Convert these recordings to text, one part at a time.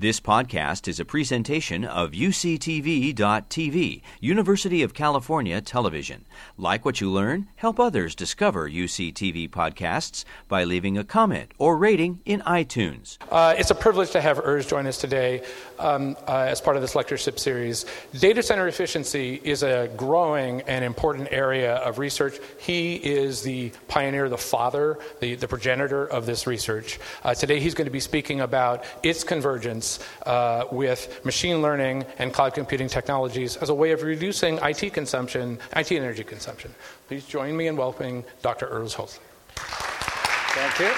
This podcast is a presentation of UCTV.tv, University of California Television. Like what you learn, help others discover UCTV podcasts by leaving a comment or rating in iTunes. Uh, it's a privilege to have Urs join us today um, uh, as part of this lectureship series. Data center efficiency is a growing and important area of research. He is the pioneer, the father, the, the progenitor of this research. Uh, today he's going to be speaking about its convergence uh, with machine learning and cloud computing technologies as a way of reducing IT consumption, IT energy consumption. Please join me in welcoming Dr. Urs Hölzle. Thank you.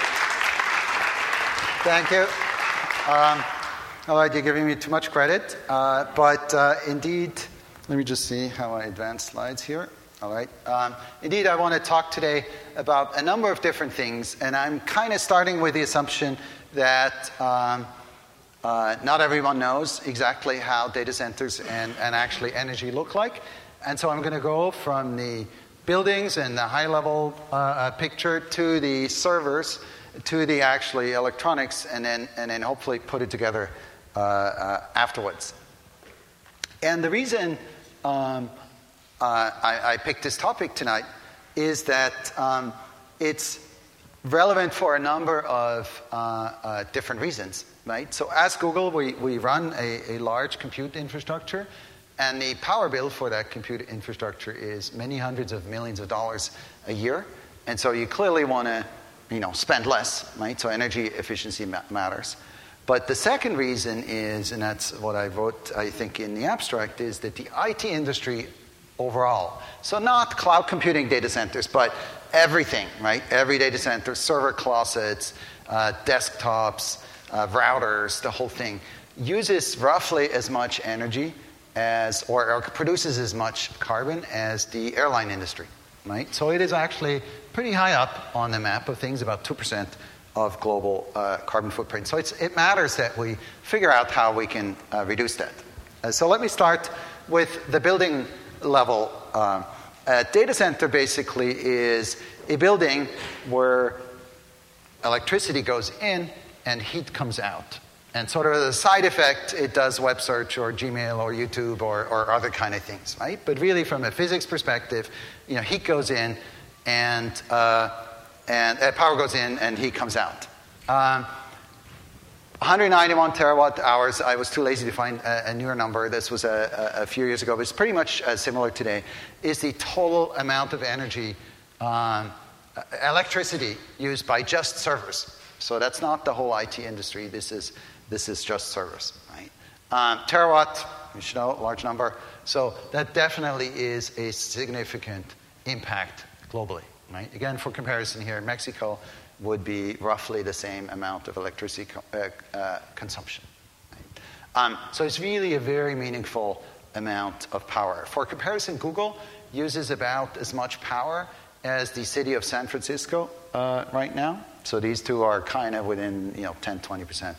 Thank you. Um, all right, you're giving me too much credit, uh, but uh, indeed, let me just see how I advance slides here. All right. Um, indeed, I want to talk today about a number of different things, and I'm kind of starting with the assumption that um, uh, not everyone knows exactly how data centers and, and actually energy look like. And so I'm going to go from the buildings and the high level uh, uh, picture to the servers to the actually electronics and then, and then hopefully put it together uh, uh afterwards. And the reason um, uh, I, I, picked this topic tonight is that um, it's relevant for a number of uh, uh, different reasons right? So as Google, we, we run a, a large compute infrastructure, and the power bill for that compute infrastructure is many hundreds of millions of dollars a year. And so you clearly want to, you know, spend less, right? So energy efficiency ma- matters. But the second reason is, and that's what I wrote, I think, in the abstract, is that the IT industry overall, so not cloud computing data centers, but everything, right? Every data center, server closets, uh, desktops, uh, routers, the whole thing, uses roughly as much energy as, or, or, produces as much carbon as the airline industry, right? So it is actually pretty high up on the map of things, about 2% of global uh, carbon footprint. So it matters that we figure out how we can uh, reduce that. Uh, so let me start with the building level. Uh, a data center basically is a building where electricity goes in and heat comes out. And sort of as a side effect, it does web search or Gmail or YouTube or, or other kind of things, right? But really, from a physics perspective, you know, heat goes in and, uh, and uh, power goes in and heat comes out. Um, 191 terawatt hours. I was too lazy to find a, a newer number. This was a, a, few years ago, but it's pretty much uh, similar today. Is the total amount of energy, um, electricity used by just servers. So that's not the whole IT industry. This is, this is just servers, right? Um, terawatt, you should know, large number. So that definitely is a significant impact globally, right? Again, for comparison here, Mexico would be roughly the same amount of electricity co- uh, uh, consumption. Right? Um, so it's really a very meaningful amount of power. For comparison, Google uses about as much power as the city of San Francisco uh, right now. So these two are kind of within, you know, 10, 20%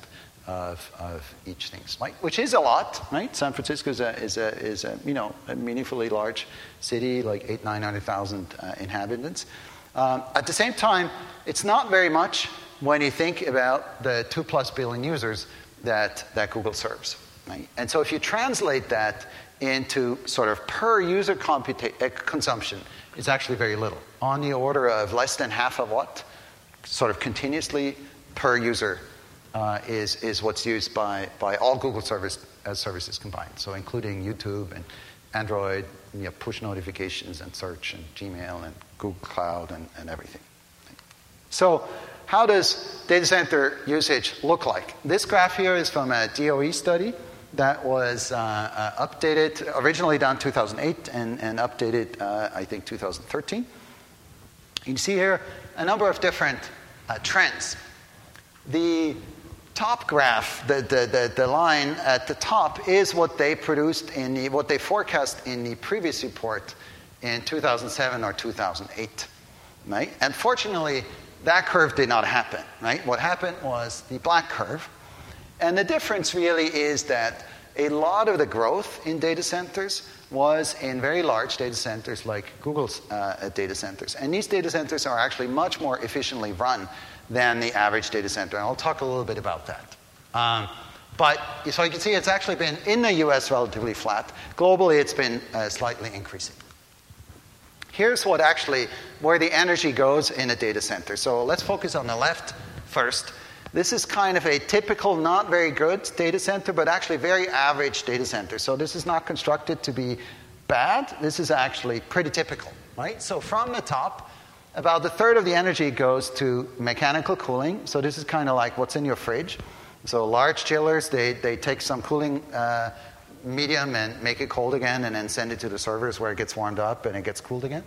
of, of each thing, right? Which is a lot, right? San Francisco is a, is a, is a you know, a meaningfully large city, like eight, 900,000 uh, inhabitants. Um, at the same time, it's not very much when you think about the two plus billion users that, that Google serves, right? And so if you translate that into sort of per user computa- uh, consumption, it's actually very little, on the order of less than half of what sort of continuously per user uh, is, is what's used by, by all Google service, uh, services combined. So including YouTube and Android, you know, push notifications and search and Gmail and Google Cloud and, and everything. So how does data center usage look like? This graph here is from a DOE study that was uh, uh, updated, originally done 2008 and, and updated, uh, I think, 2013. You can see here a number of different uh, trends. The top graph, the, the, the, the, line at the top, is what they produced in the, what they forecast in the previous report in 2007 or 2008. Right? And fortunately, that curve did not happen. Right? What happened was the black curve. And the difference really is that a lot of the growth in data centers was in very large data centers like Google's uh, data centers. And these data centers are actually much more efficiently run than the average data center. And I'll talk a little bit about that. Um, but so you can see it's actually been in the US relatively flat. Globally, it's been uh, slightly increasing. Here's what actually where the energy goes in a data center. So let's focus on the left first. This is kind of a typical, not very good data center, but actually very average data center. So this is not constructed to be bad. This is actually pretty typical, right? So from the top, about a third of the energy goes to mechanical cooling. So this is kind of like what's in your fridge. So large chillers, they, they take some cooling uh, medium and make it cold again and then send it to the servers where it gets warmed up and it gets cooled again.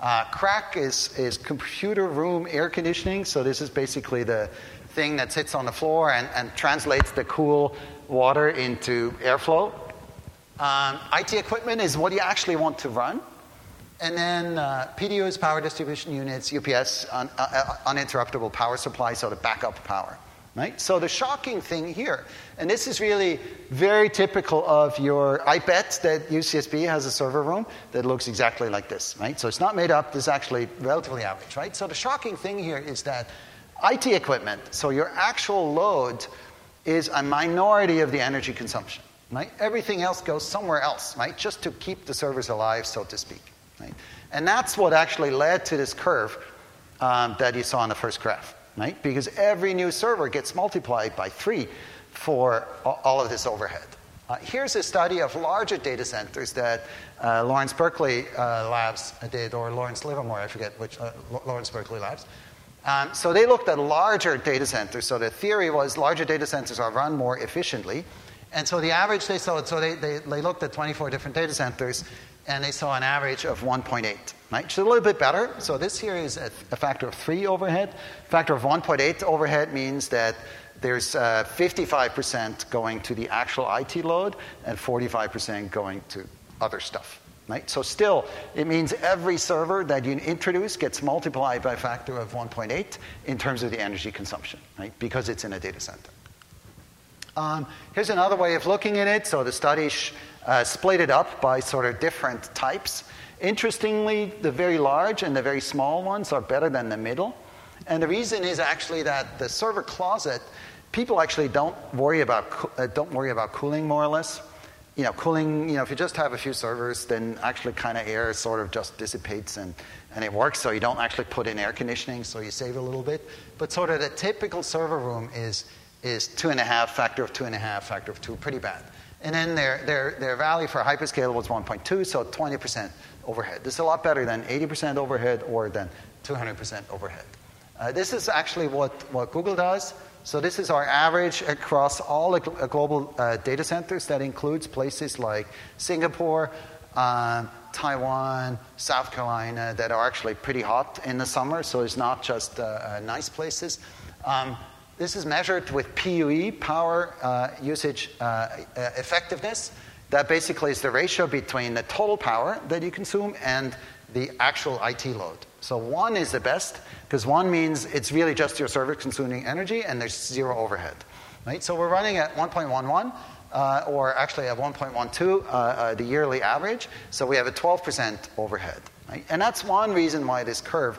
Uh, CRAC is, is computer room air conditioning. So this is basically the thing that sits on the floor and, and translates the cool water into airflow. Um, IT equipment is what you actually want to run. And then uh, PDUs, power distribution units, UPS, un, uh, uh, uninterruptible power supply, so the backup power. Right? So the shocking thing here, and this is really very typical of your, I bet that UCSB has a server room that looks exactly like this, right? So it's not made up, this is actually relatively average, right? So the shocking thing here is that IT equipment, so your actual load is a minority of the energy consumption, right? Everything else goes somewhere else, right? Just to keep the servers alive, so to speak, right? And that's what actually led to this curve um, that you saw in the first graph right? Because every new server gets multiplied by three for all of this overhead. Uh, here's a study of larger data centers that uh, Lawrence Berkeley uh, Labs did, or Lawrence Livermore, I forget which, uh, Lawrence Berkeley Labs. Um, so they looked at larger data centers. So the theory was larger data centers are run more efficiently. And so the average they saw, so they, they, they looked at 24 different data centers, and they saw an average of 1.8, right? Which is a little bit better. So this here is a, a factor of 3 overhead. Factor of 1.8 overhead means that there's uh, 55% going to the actual IT load and 45% going to other stuff. Right? So still, it means every server that you introduce gets multiplied by a factor of 1.8 in terms of the energy consumption, right? Because it's in a data center. Um, here's another way of looking at it. So the study sh- uh, split it up by sort of different types. Interestingly, the very large and the very small ones are better than the middle. And the reason is actually that the server closet, people actually don't worry about, uh, don't worry about cooling more or less. You know, cooling, you know, if you just have a few servers, then actually kind of air sort of just dissipates and, and it works. So you don't actually put in air conditioning, so you save a little bit. But sort of the typical server room is, is two and a half, factor of two and a half, factor of two, pretty bad. And then their, their, their value for hyperscale was 1.2, so 20% overhead. This is a lot better than 80% overhead or than 200% overhead. Uh, this is actually what, what Google does. So this is our average across all the global uh, data centers. That includes places like Singapore, uh, Taiwan, South Carolina, that are actually pretty hot in the summer. So it's not just uh, uh, nice places. Um, this is measured with PUE, power uh, usage uh, uh, effectiveness. That basically is the ratio between the total power that you consume and the actual IT load. So one is the best because one means it's really just your server consuming energy and there's zero overhead. Right? So we're running at 1.11. Uh, or actually at 1.12, uh, uh, the yearly average. So we have a 12% overhead. Right? And that's one reason why this curve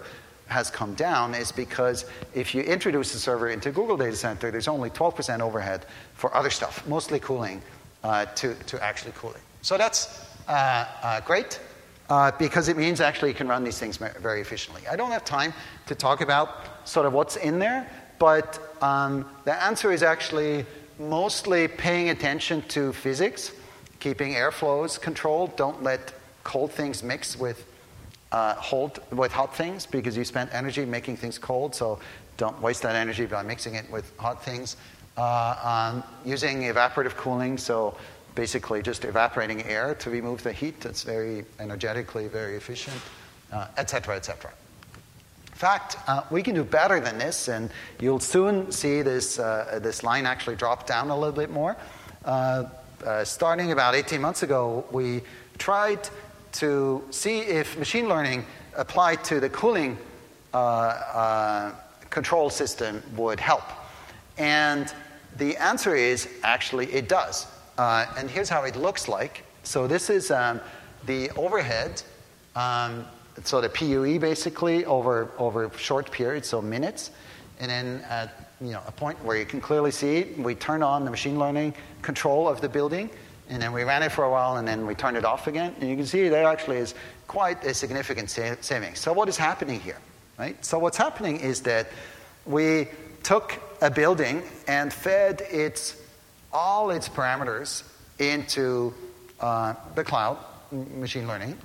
has come down is because if you introduce a server into Google Data Center, there's only 12% overhead for other stuff, mostly cooling, uh, to, to actually cooling. So that's uh, uh, great uh, because it means actually you can run these things very efficiently. I don't have time to talk about sort of what's in there, but um, the answer is actually mostly paying attention to physics, keeping airflows controlled, don't let cold things mix with uh, hold with hot things because you spent energy making things cold, so don't waste that energy by mixing it with hot things. Uh, um, using evaporative cooling, so basically just evaporating air to remove the heat. That's very energetically very efficient, etc., uh, etc. In fact, uh, we can do better than this, and you'll soon see this, uh, this line actually drop down a little bit more. Uh, starting about 18 months ago, we tried to see if machine learning applied to the cooling uh, uh, control system would help. And the answer is actually it does. Uh, and here's how it looks like. So this is um, the overhead, um, so the PUE basically over, over short periods, so minutes. And then at you know, a point where you can clearly see. We turn on the machine learning control of the building, and then we ran it for a while, and then we turned it off again. And you can see there actually is quite a significant sa-. So what is happening here, right? So what's happening is that we took a building and fed its all its parameters into uh, the cloud, machine learning,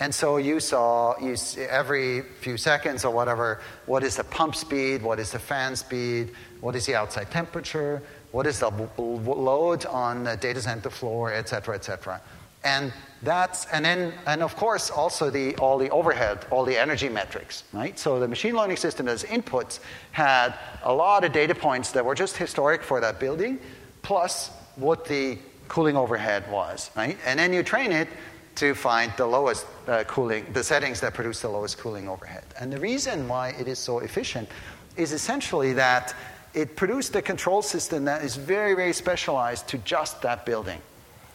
and so you saw you every few seconds or whatever, what is the pump speed, what is the fan speed, what is the outside temperature, what is the load on the data center floor, et cetera, et cetera. And that's and then and of course also the all the overhead, all the energy metrics, right? So the machine learning system as inputs had a lot of data points that were just historic for that building, plus what the cooling overhead was, right? And then you train it to find the lowest uh, cooling, the settings that produce the lowest cooling overhead. And the reason why it is so efficient is essentially that it produced a control system that is very, very specialized to just that building.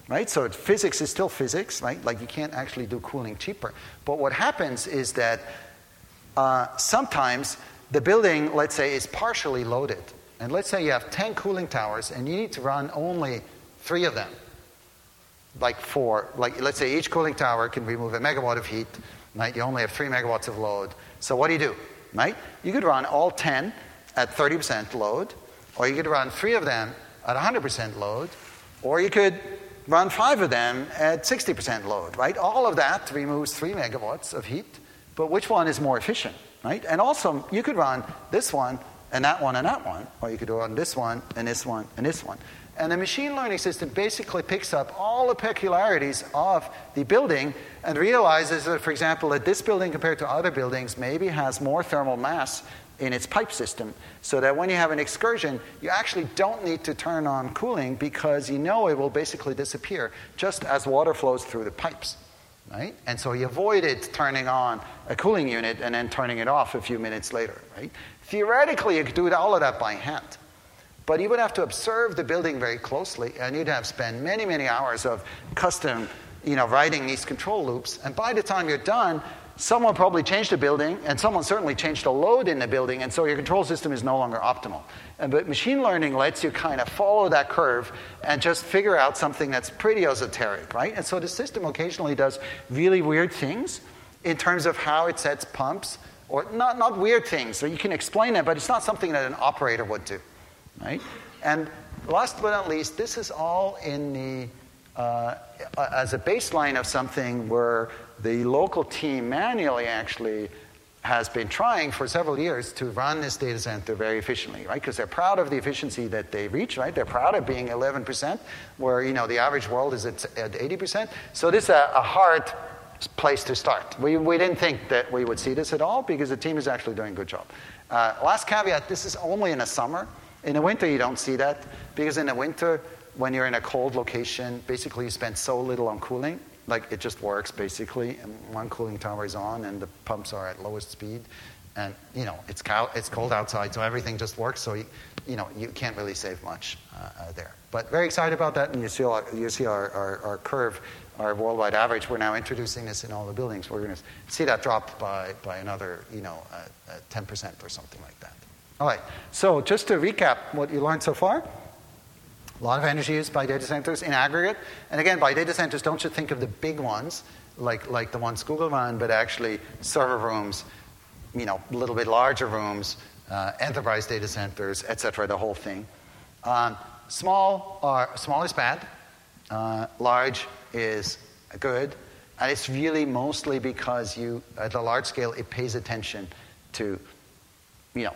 Right? So physics is still physics, right? Like you can't actually do cooling cheaper. But what happens is that uh, sometimes the building, let's say, is partially loaded. And let's say you have 10 cooling towers and you need to run only three of them like four, like let's say each cooling tower can remove a megawatt of heat, right? You only have three megawatts of load. So what do you do, right? You could run all 10 at 30% load, or you could run three of them at 100% load, or you could run five of them at 60% load, right? All of that removes three megawatts of heat, but which one is more efficient, right? And also, you could run this one and that one and that one, or you could run this one and this one and this one. And the machine learning system basically picks up all the peculiarities of the building and realizes that, for example, that this building compared to other buildings maybe has more thermal mass in its pipe system. So that when you have an excursion, you actually don't need to turn on cooling because you know it will basically disappear just as water flows through the pipes. Right? And so you avoided turning on a cooling unit and then turning it off a few minutes later. Right? Theoretically, you could do all of that by hand. But you would have to observe the building very closely, and you'd have to spend many, many hours of custom, you know, writing these control loops. And by the time you're done, someone probably changed the building, and someone certainly changed the load in the building, and so your control system is no longer optimal. And, but machine learning lets you kind of follow that curve and just figure out something that's pretty esoteric, right? And so the system occasionally does really weird things in terms of how it sets pumps, or not, not weird things, so you can explain it, but it's not something that an operator would do right? And last but not least, this is all in the uh, as a baseline of something where the local team manually actually has been trying for several years to run this data center very efficiently, right? Because they're proud of the efficiency that they reach, right? They're proud of being 11%, where you know the average world is at, at 80%. So this is a, a hard place to start. We, we didn't think that we would see this at all because the team is actually doing a good job. Uh, last caveat: this is only in the summer. In the winter, you don't see that because in the winter, when you're in a cold location, basically you spend so little on cooling. Like it just works basically, and one cooling tower is on, and the pumps are at lowest speed, and you know it's, cow- it's cold outside, so everything just works. So you, you know you can't really save much uh, uh, there. But very excited about that, and you see our, you see our, our, our curve, our worldwide average. We're now introducing this in all the buildings. We're going to see that drop by by another you know uh, uh, 10% or something like that. All right, so just to recap what you learned so far. A lot of energy used by data centers in aggregate. And again, by data centers, don't you think of the big ones, like, like the ones Google run, but actually server rooms, you know, a little bit larger rooms, uh, enterprise data centers, et cetera, the whole thing. Um, small, are, small is bad. Uh, large is good. And it's really mostly because you, at a large scale, it pays attention to, you know,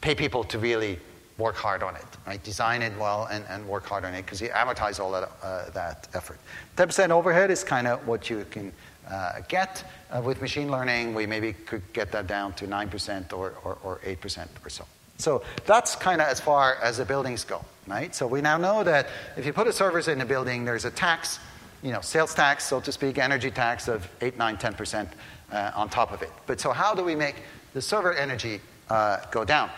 pay people to really work hard on it, right? Design it well and, and work hard on it because you amortize all that, uh, that effort. 10% overhead is kind of what you can uh, get. Uh, with machine learning, we maybe could get that down to 9% or, or, or 8% or so. So that's kind of as far as the buildings go, right? So we now know that if you put a servers in a building, there's a tax, you know, sales tax, so to speak, energy tax of 8, 9, 10% uh, on top of it. But so how do we make the server energy uh, go down?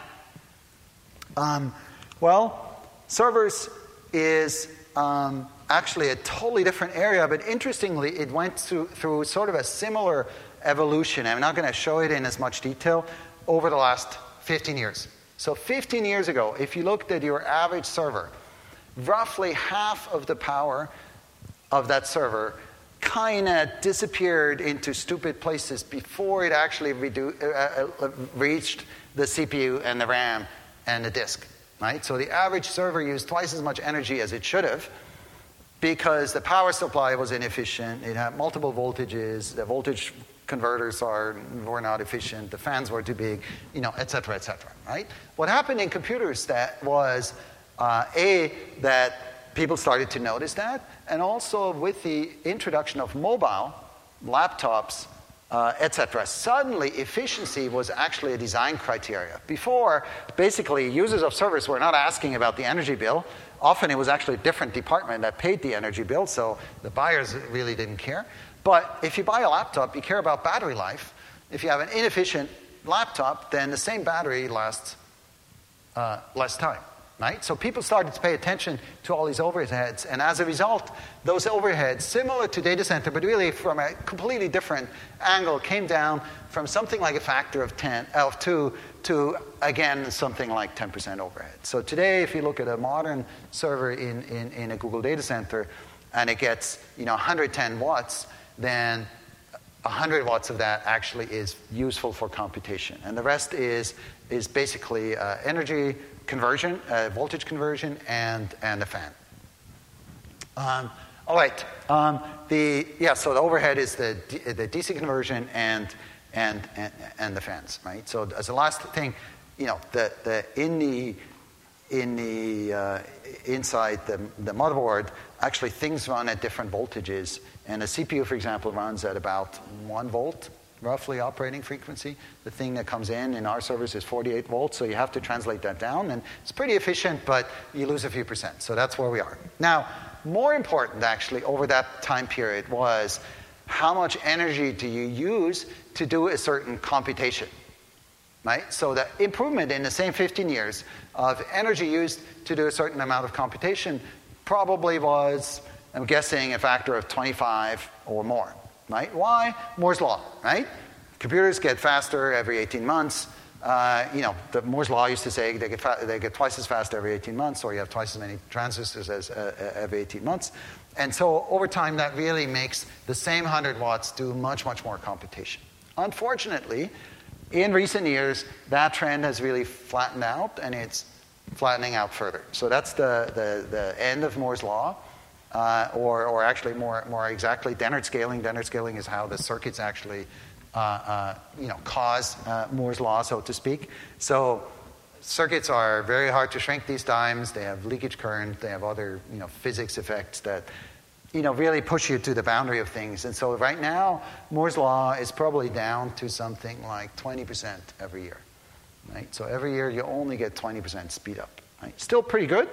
Um, well, servers is um, actually a totally different area, but interestingly, it went through, through sort of a similar evolution. I'm not going to show it in as much detail over the last 15 years. So 15 years ago, if you looked at your average server, roughly half of the power of that server kind of disappeared into stupid places before it actually uh, uh, reached the CPU and the RAM and the disk. Right? So the average server used twice as much energy as it should have because the power supply was inefficient. It had multiple voltages. The voltage converters are, were not efficient. The fans were too big, you know, et cetera, et cetera. Right? What happened in computers that was uh, a that people started to notice that, and also with the introduction of mobile laptops, uh, etc. Suddenly, efficiency was actually a design criteria. Before, basically, users of service were not asking about the energy bill. Often, it was actually a different department that paid the energy bill, so the buyers really didn't care. But if you buy a laptop, you care about battery life. If you have an inefficient laptop, then the same battery lasts uh, less time right? So people started to pay attention to all these overheads, and as a result, those overheads, similar to data center, but really from a completely different angle, came down from something like a factor of 10, of 2 to, again, something like 10% overhead. So today, if you look at a modern server in, in, in a Google data center, and it gets, you know, 110 watts, then 100 watts of that actually is useful for computation. And the rest is, is basically uh, energy conversion, uh, voltage conversion, and, and a fan. Um, all right. Um, the, yeah, so the overhead is the, the DC conversion and, and, and, and the fans, right? So as a last thing, you know, the, the, in the, in the, uh, inside the, the motherboard, actually things run at different voltages. And a CPU, for example, runs at about one volt roughly operating frequency. The thing that comes in in our servers is 48 volts, so you have to translate that down. And it's pretty efficient, but you lose a few percent. So that's where we are. Now, more important actually over that time period was how much energy do you use to do a certain computation? Right? So the improvement in the same 15 years of energy used to do a certain amount of computation probably was, I'm guessing, a factor of 25 or more right? Why? Moore's law, right? Computers get faster every 18 months. Uh, you know, the Moore's law used to say they get, fa- they get twice as fast every 18 months, or you have twice as many transistors as uh, uh every 18 months. And so over time, that really makes the same 100 watts do much, much more computation. Unfortunately, in recent years, that trend has really flattened out, and it's flattening out further. So that's the, the, the end of Moore's law uh, or, or actually more, more exactly, Dennard scaling. Dennard scaling is how the circuits actually uh, uh, you know, cause uh, Moore's law, so to speak. So circuits are very hard to shrink these times. They have leakage current. They have other you know, physics effects that you know, really push you to the boundary of things. And so right now, Moore's law is probably down to something like 20% every year. Right? So every year you only get 20% speed up. Right? Still pretty good,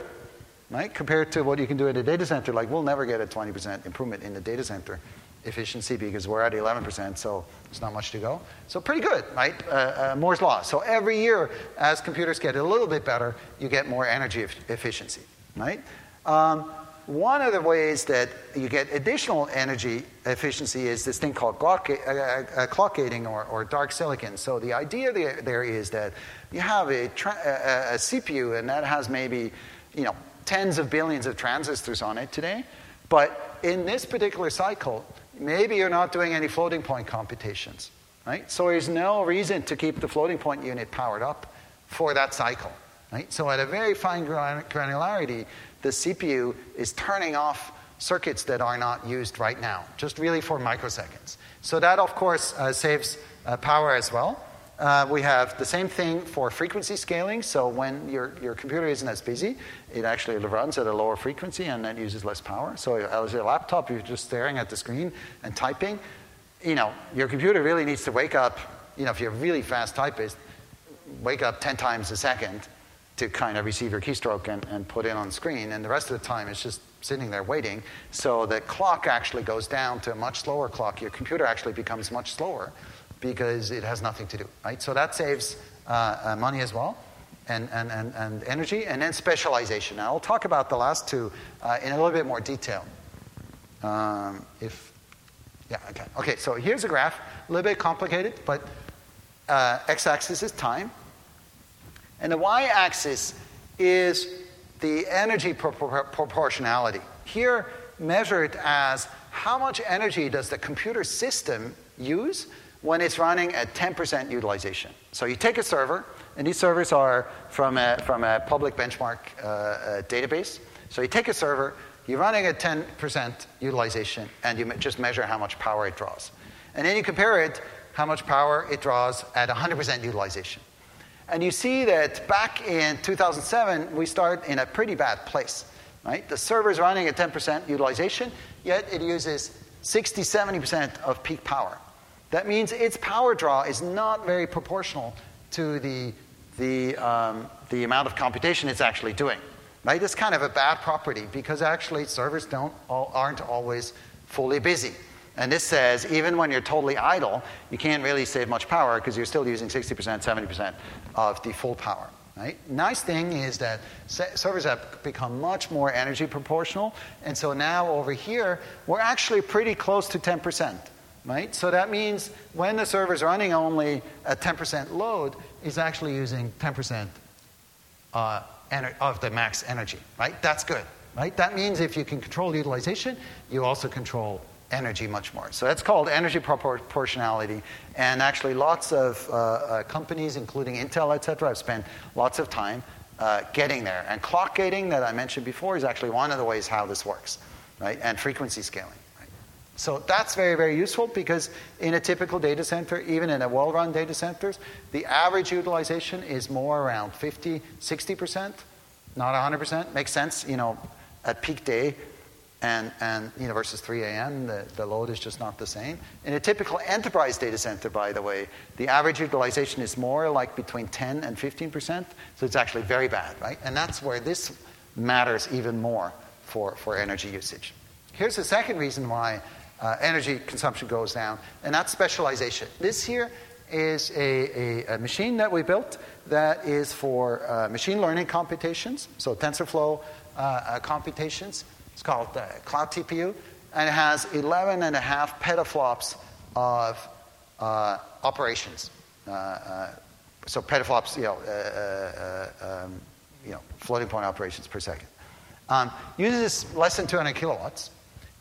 right? Compared to what you can do at a data center, like we'll never get a 20% improvement in the data center efficiency because we're at 11%, so there's not much to go. So pretty good, right? Uh, uh, Moore's law. So every year, as computers get a little bit better, you get more energy e- efficiency, right? Um, one of the ways that you get additional energy efficiency is this thing called clock, uh, uh, clock gating or, or, dark silicon. So the idea there, there is that you have a, tra- a, a CPU and that has maybe, you know, tens of billions of transistors on it today. But in this particular cycle, maybe you're not doing any floating point computations, right? So there's no reason to keep the floating point unit powered up for that cycle, right? So at a very fine granularity, the CPU is turning off circuits that are not used right now, just really for microseconds. So that, of course, uh, saves uh, power as well. Uh, we have the same thing for frequency scaling. So when your, your computer isn't as busy, it actually runs at a lower frequency and then uses less power. So as a laptop, you're just staring at the screen and typing. You know, your computer really needs to wake up. You know, if you're a really fast typist, wake up 10 times a second to kind of receive your keystroke and, and put in on screen. And the rest of the time, it's just sitting there waiting. So the clock actually goes down to a much slower clock. Your computer actually becomes much slower because it has nothing to do, right? So that saves uh, uh, money as well. And, and, and, and energy, and then specialization. Now, I'll talk about the last two uh, in a little bit more detail. Um, if, yeah, okay. Okay, so here's a graph, a little bit complicated, but uh, x axis is time, And the y axis is the energy proportionality. Here, measured as how much energy does the computer system use when it's running at 10% utilization. So you take a server, and these servers are from a, from a public benchmark uh, uh, database. So you take a server, you're running at 10% utilization, and you just measure how much power it draws. And then you compare it, how much power it draws at 100% utilization. And you see that back in 2007, we start in a pretty bad place. Right? The server is running at 10% utilization, yet it uses 60, 70% of peak power. That means its power draw is not very proportional to the, the, um, the amount of computation it's actually doing. Right? It's kind of a bad property because actually servers don't, aren't always fully busy. And this says even when you're totally idle, you can't really save much power because you're still using 60%, 70% of the full power. Right? Nice thing is that servers have become much more energy proportional, and so now over here we're actually pretty close to 10%. Right? So that means when the server is running only at 10% load, it's actually using 10% uh, of the max energy. Right? That's good. Right? That means if you can control utilization, you also control energy much more. So that's called energy proportionality. And actually, lots of uh, uh, companies, including Intel, et cetera, have spent lots of time uh, getting there. And clock gating, that I mentioned before, is actually one of the ways how this works, right? And frequency scaling. So that's very, very useful because in a typical data center, even in a well run data centers, the average utilization is more around 50, 60%, not 100%. Makes sense, you know, at peak day, and, and you know, versus 3 a.m., the, the load is just not the same. In a typical enterprise data center, by the way, the average utilization is more like between 10 and 15 percent, so it's actually very bad, right? And that's where this matters even more for, for energy usage. Here's the second reason why uh, energy consumption goes down, and that's specialization. This here is a, a, a machine that we built that is for uh, machine learning computations, so TensorFlow uh, uh computations. It's called the Cloud TPU, and it has 11 and a half petaflops of uh, operations. Uh, uh, so petaflops, you know, uh, uh, uh, um, you know, floating point operations per second. Um, uses less than 200 kilowatts.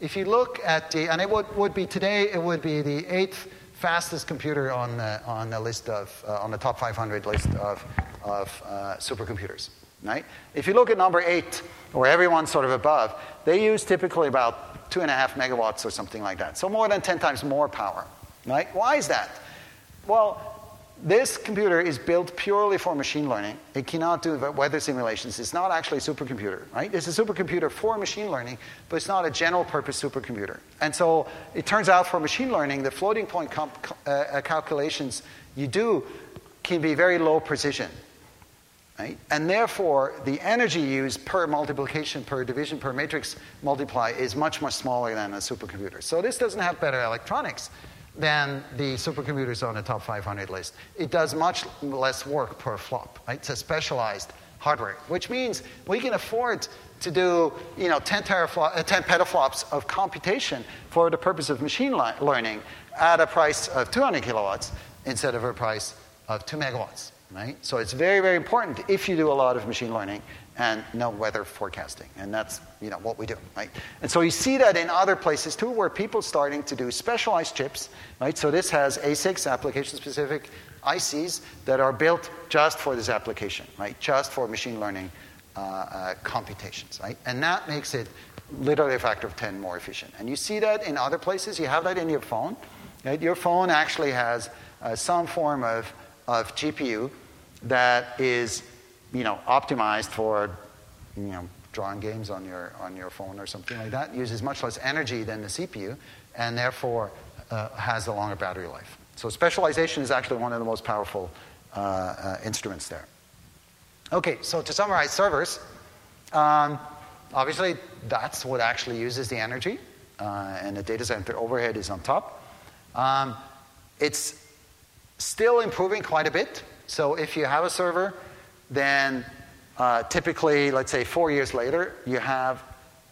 If you look at the, and it would, would be today, it would be the eighth fastest computer on the, on the list of, uh, on the top 500 list of, of uh, supercomputers right? If you look at number eight, or everyone sort of above, they use typically about two and a half megawatts or something like that. So more than 10 times more power, right? Why is that? Well, this computer is built purely for machine learning. It cannot do weather simulations. It's not actually a supercomputer, right? It's a supercomputer for machine learning, but it's not a general purpose supercomputer. And so it turns out for machine learning, the floating point comp- uh, calculations you do can be very low precision. Right? And therefore, the energy used per multiplication, per division, per matrix multiply is much, much smaller than a supercomputer. So this doesn't have better electronics than the supercomputers on the top 500 list. It does much less work per flop. Right? It's a specialized hardware, which means we can afford to do you know, 10, teraflop, uh, 10 petaflops of computation for the purpose of machine learning at a price of 200 kilowatts instead of a price of 2 megawatts right? So it's very, very important if you do a lot of machine learning and know weather forecasting. And that's you know, what we do, right? And so you see that in other places too, where people are starting to do specialized chips, right? So this has ASICs, application-specific ICs, that are built just for this application, right? Just for machine learning uh, uh, computations, right? And that makes it literally a factor of 10 more efficient. And you see that in other places. You have that in your phone. Right? Your phone actually has uh, some form of, of GPU that is, you know, optimized for, you know, drawing games on your, on your phone or something like that, uses much less energy than the CPU, and therefore uh, has a longer battery life. So specialization is actually one of the most powerful uh, uh, instruments there. Okay, so to summarize servers, um, obviously that's what actually uses the energy, uh, and the data center overhead is on top. Um, it's still improving quite a bit. So if you have a server, then uh, typically, let's say four years later, you have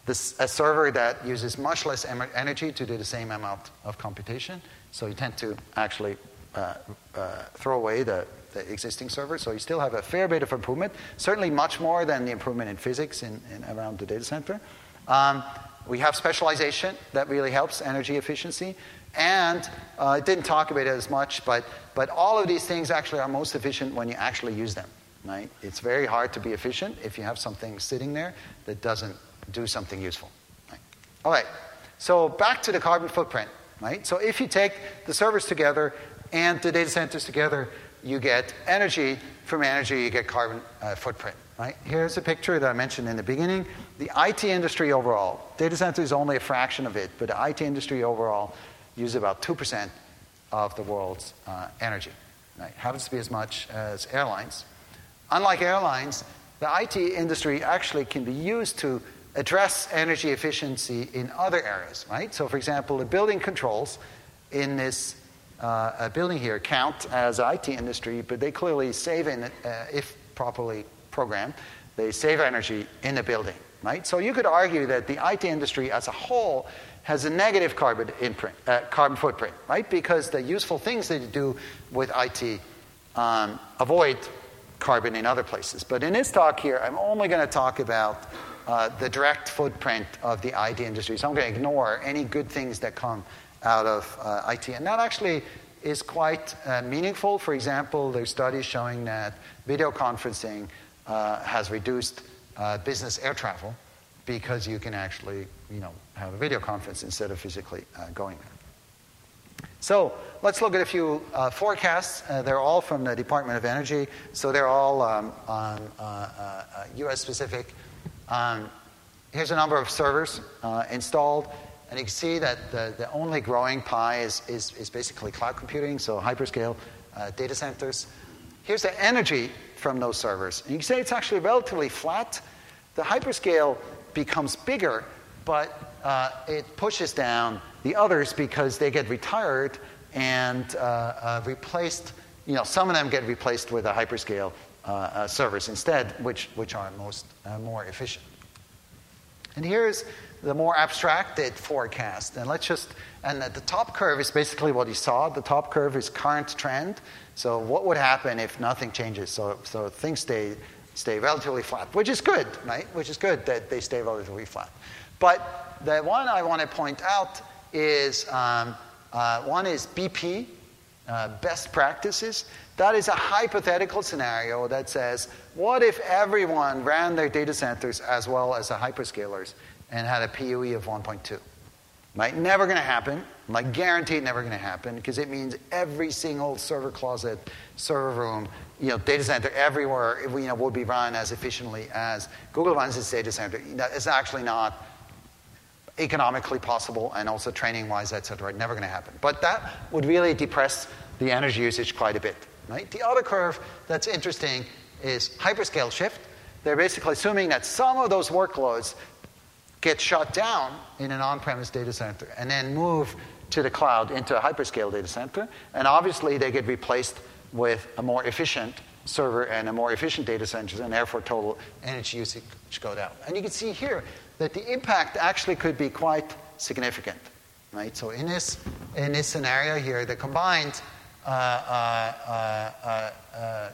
this, a server that uses much less energy to do the same amount of computation. So you tend to actually uh, uh, throw away the the existing server. So you still have a fair bit of improvement, certainly much more than the improvement in physics in, in around the data center. Um, we have specialization that really helps energy efficiency. And uh, I didn't talk about it as much, but, but all of these things actually are most efficient when you actually use them. Right? It's very hard to be efficient if you have something sitting there that doesn't do something useful. Right? All right. So back to the carbon footprint. Right? So if you take the servers together and the data centers together, you get energy. From energy, you get carbon uh, footprint. Right? Here's a picture that I mentioned in the beginning. The IT industry overall, data center is only a fraction of it, but the IT industry overall uses about 2% of the world's uh, energy. Right? Happens to be as much as airlines. Unlike airlines, the IT industry actually can be used to address energy efficiency in other areas, right? So, for example, the building controls in this uh, building here count as IT industry, but they clearly save in, uh, if properly programmed, they save energy in the building, right? So you could argue that the IT industry as a whole has a negative carbon, imprint, uh, carbon footprint, right? Because the useful things that you do with IT um, avoid carbon in other places. But in this talk here, I'm only going to talk about uh, the direct footprint of the IT industry. So I'm going to ignore any good things that come out of uh, IT. And that actually is quite uh, meaningful. For example, there's studies showing that video conferencing uh, has reduced uh, business air travel because you can actually, you know, have a video conference instead of physically uh, going there. So let's look at a few uh, forecasts. Uh, they're all from the Department of Energy, so they're all um, on U.S. specific. Um, here's a number of servers installed. And you can see that the, the only growing pie is, is, is, basically cloud computing, so hyperscale uh, data centers. Here's the energy from those servers. And you can say it's actually relatively flat. The hyperscale becomes bigger, but uh, it pushes down the others because they get retired and uh, uh replaced. You know, some of them get replaced with a hyperscale uh, servers instead, which, which are most more efficient. And here's the more abstracted forecast. And let's just, and the top curve is basically what you saw. The top curve is current trend. So what would happen if nothing changes? So, so things stay, stay relatively flat, which is good, right? Which is good that they stay relatively flat. But the one I want to point out is um, uh, one is BP, uh, best practices. That is a hypothetical scenario that says, what if everyone ran their data centers as well as the hyperscalers and had a PUE of 1.2? Right? Never going to happen. Like guaranteed never going to happen because it means every single server closet, server room, you know, data center everywhere, you know, would be run as efficiently as Google runs its data center. It's actually not economically possible and also training wise, etc. Never going to happen. But that would really depress the energy usage quite a bit. Right? The other curve that's interesting is hyperscale shift. They're basically assuming that some of those workloads get shut down in an on premise data center and then move to the cloud into a hyperscale data center. And obviously, they get replaced with a more efficient server and a more efficient data center, and therefore total energy usage go down. And you can see here that the impact actually could be quite significant. Right? So in this, in this scenario here, the combined uh, uh, uh, uh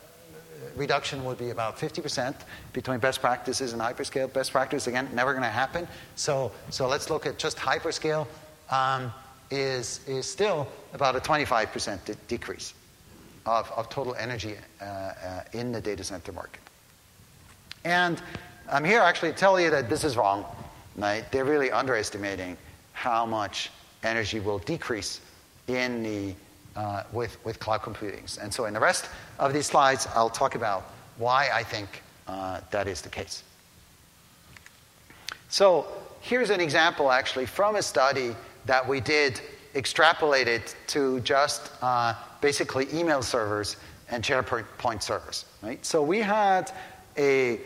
reduction would be about 50% between best practices and hyperscale. Best practice, again, never going to happen. So, so let's look at just hyperscale. Um, is, is still about a 25% de- decrease of, of total energy uh, uh, in the data center market. And I'm here actually to tell you that this is wrong. Right? They're really underestimating how much energy will decrease in the uh, with, with cloud computing. And so in the rest of these slides, I'll talk about why I think uh, that is the case. So here's an example actually from a study that we did extrapolated to just uh, basically email servers and SharePoint servers. Right? So we had a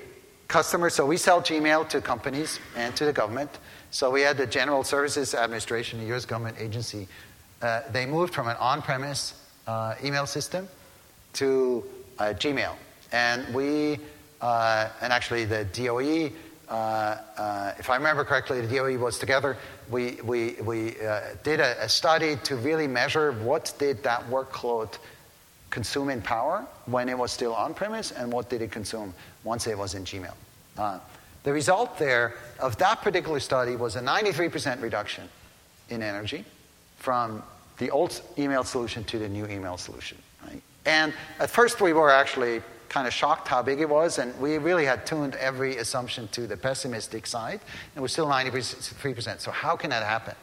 customer, so we sell Gmail to companies and to the government. So we had the General Services Administration, the U.S. government agency, uh, they moved from an on-premise uh, email system to uh, Gmail, and we uh, and actually the DOE. Uh, if I remember correctly, the DOE was together. We, we, we did a, a, study to really measure what did that workload consume in power when it was still on premise, and what did it consume once it was in Gmail. Uh, the result there of that particular study was a 93% reduction in energy from the old email solution to the new email solution. Right? And at first, we were actually kind of shocked how big it was, and we really had tuned every assumption to the pessimistic side, and we're still 93%. So, how can that happen?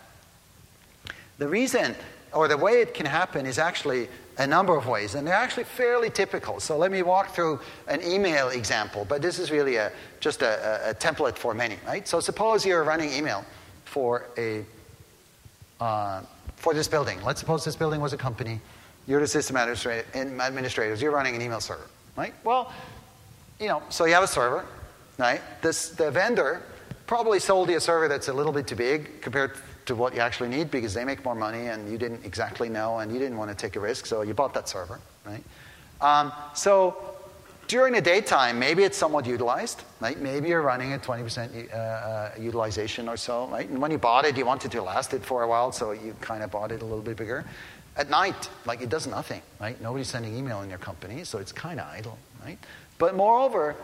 The reason, or the way it can happen, is actually a number of ways, and they're actually fairly typical. So, let me walk through an email example, but this is really a, just a, a, a template for many, right? So, suppose you're running email for a uh, for this building. Let's suppose this building was a company. You're the system administrator, administrators. You're running an email server, right? Well, you know, so you have a server, right? This, the vendor probably sold you a server that's a little bit too big compared to what you actually need because they make more money and you didn't exactly know and you didn't want to take a risk, so you bought that server, right? Um, so during the daytime, maybe it's somewhat utilized, right? Maybe you're running at 20% uh, uh, utilization or so, right? And when you bought it, you wanted to last it for a while, so you kind of bought it a little bit bigger. At night, like it does nothing, right? Nobody's sending email in your company, so it's kind of idle, right? But moreover,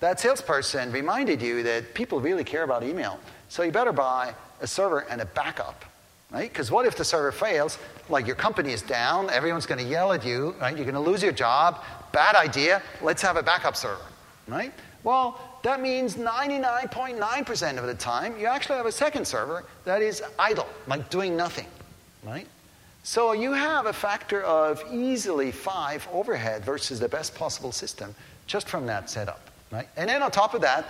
that salesperson reminded you that people really care about email, so you better buy a server and a backup, right? Because what if the server fails? Like your company is down, everyone's going to yell at you, right? You're going to lose your job, Bad idea. Let's have a backup server, right? Well, that means 99.9% of the time you actually have a second server that is idle, like doing nothing, right? So you have a factor of easily five overhead versus the best possible system just from that setup, right? And then on top of that,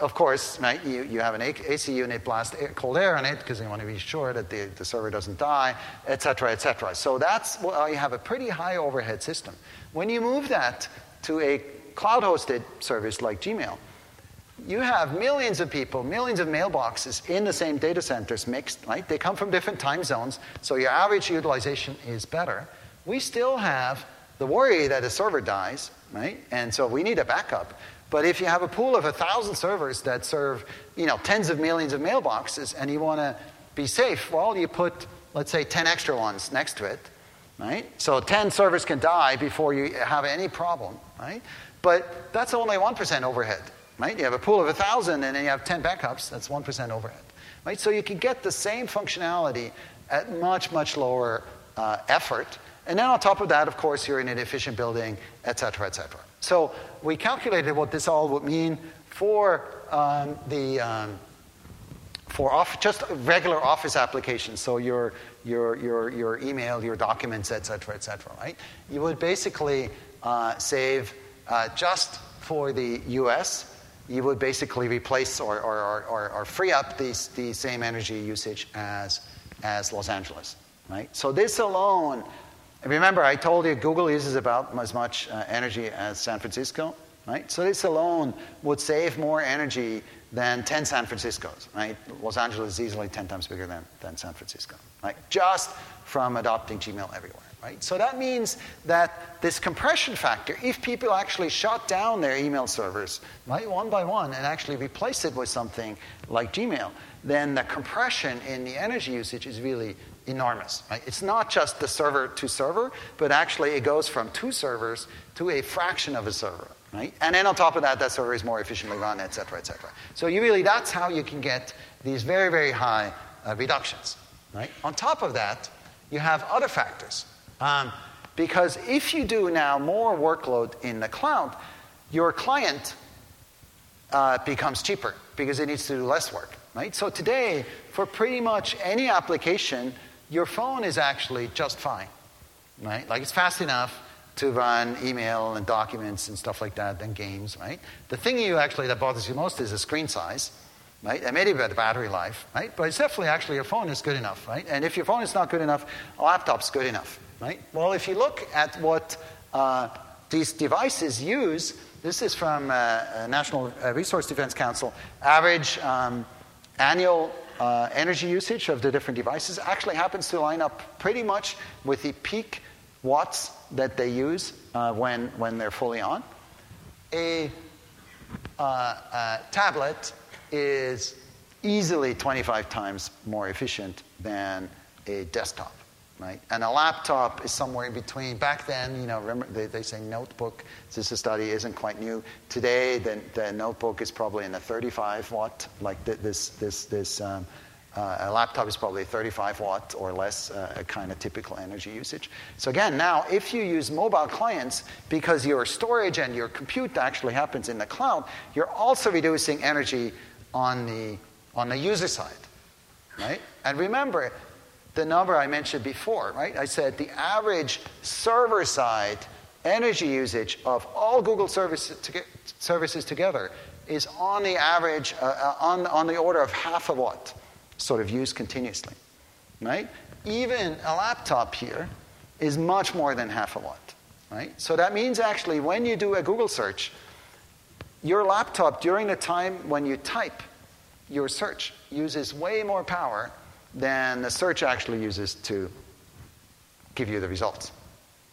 of course, right, you, you have an AC unit blast cold air on it because you want to be sure that the, the server doesn't die, et cetera, et cetera. So that's well, you have a pretty high overhead system. When you move that to a cloud hosted service like Gmail, you have millions of people, millions of mailboxes in the same data centers mixed, right? They come from different time zones, so your average utilization is better. We still have the worry that a server dies, right? And so we need a backup. But if you have a pool of a thousand servers that serve, you know, tens of millions of mailboxes and you want to be safe, well, you put, let's say, 10 extra ones next to it, right? So 10 servers can die before you have any problem, right? But that's only 1% overhead, right? You have a pool of 1,000 and then you have 10 backups, that's 1% overhead, right? So you can get the same functionality at much, much lower uh, effort. And then on top of that, of course, you're in an efficient building, et cetera, et cetera. So we calculated what this all would mean for um, the um, for off, just regular office applications. So your your your your email, your documents, et cetera, et cetera. Right? You would basically uh, save uh, just for the U.S. You would basically replace or, or, or, or free up the, the same energy usage as, as Los Angeles. Right? So this alone remember, I told you Google uses about as much uh, energy as San Francisco, right? So this alone would save more energy than 10 San Franciscos, right? Los Angeles is easily 10 times bigger than, than San Francisco, right? Just from adopting Gmail everywhere, right? So that means that this compression factor, if people actually shut down their email servers, right, one by one, and actually replace it with something like Gmail, then the compression in the energy usage is really enormous. Right? It's not just the server to server, but actually it goes from two servers to a fraction of a server. Right? And then on top of that, that server is more efficiently run, et cetera, et cetera. So you really, that's how you can get these very, very high uh, reductions. Right? On top of that, you have other factors. Um, because if you do now more workload in the cloud, your client uh, becomes cheaper because it needs to do less work. Right? So today, for pretty much any application, your phone is actually just fine, right? Like it's fast enough to run email and documents and stuff like that and games, right? The thing you actually that bothers you most is the screen size, right? And maybe about the battery life, right? But it's definitely actually your phone is good enough, right? And if your phone is not good enough, a laptop's good enough, right? Well, if you look at what uh, these devices use, this is from uh, National uh, Resource Defense Council, average um, annual uh, energy usage of the different devices actually happens to line up pretty much with the peak watts that they use uh, when, when they're fully on. A, uh, a tablet is easily 25 times more efficient than a desktop. Right? And a laptop is somewhere in between. Back then, you know, remember they, they say notebook. This study isn't quite new. Today, the, the notebook is probably in a 35 watt, like this this this. Um, uh, a laptop is probably 35 watt or less, uh, a kind of typical energy usage. So again, now if you use mobile clients, because your storage and your compute actually happens in the cloud, you're also reducing energy on the on the user side, right? And remember, the number I mentioned before, right? I said the average server side energy usage of all Google services, to services together is on the average, uh, uh, on, on the order of half a watt, sort of used continuously, right? Even a laptop here is much more than half a watt, right? So that means actually when you do a Google search, your laptop during the time when you type your search uses way more power than the search actually uses to give you the results.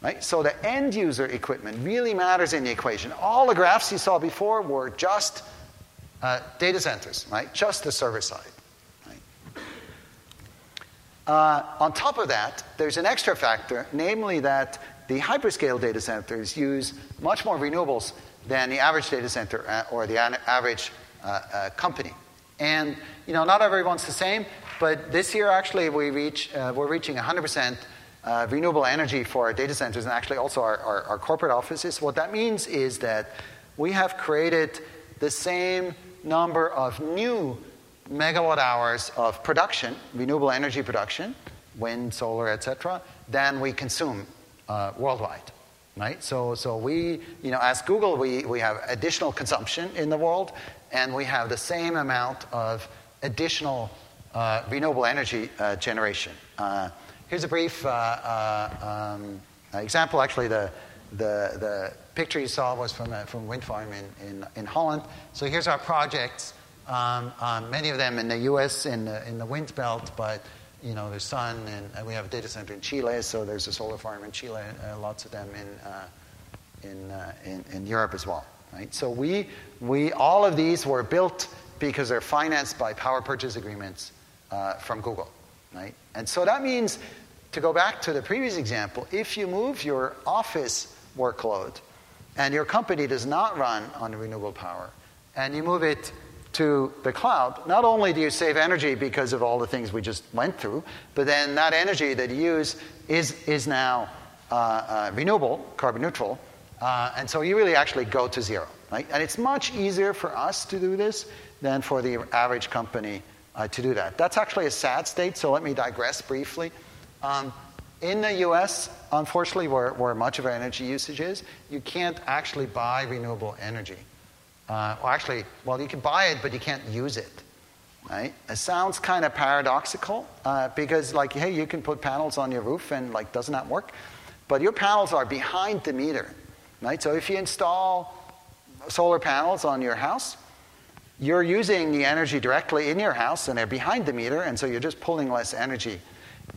Right? So the end user equipment really matters in the equation. All the graphs you saw before were just uh, data centers, right? Just the server side. Right? Uh, on top of that, there's an extra factor, namely that the hyperscale data centers use much more renewables than the average data center uh, or the average uh, uh, company. And you know, not everyone's the same. But this year, actually, we reach, uh, we're reaching 100% uh, renewable energy for our data centers and actually also our, our, our, corporate offices. What that means is that we have created the same number of new megawatt hours of production, renewable energy production, wind, solar, etc., than we consume uh, worldwide. Right? So, so we, you know, as Google, we, we have additional consumption in the world, and we have the same amount of additional uh, renewable energy uh, generation. Uh, here's a brief uh, uh, um, example. Actually, the, the, the picture you saw was from a from wind farm in, in, in Holland. So here's our projects. Um, um, many of them in the U.S. in the, in the wind belt, but you know there's sun, and, we have a data center in Chile. So there's a solar farm in Chile. Uh, lots of them in in, in, in Europe as well. Right. So we we all of these were built because they're financed by power purchase agreements uh, from Google, right? And so that means, to go back to the previous example, if you move your office workload and your company does not run on renewable power, and you move it to the cloud, not only do you save energy because of all the things we just went through, but then that energy that you use is, is now uh, uh, renewable, carbon neutral, uh, and so you really actually go to zero. Right? And it's much easier for us to do this than for the average company uh, to do that. That's actually a sad state, so let me digress briefly. Um, in the US, unfortunately, where, where, much of our energy usage is, you can't actually buy renewable energy. Uh, well, actually, well, you can buy it, but you can't use it. Right? It sounds kind of paradoxical uh, because, like, hey, you can put panels on your roof, and like, doesn't that work? But your panels are behind the meter, right? So if you install solar panels on your house, you're using the energy directly in your house and they're behind the meter, and so you're just pulling less energy.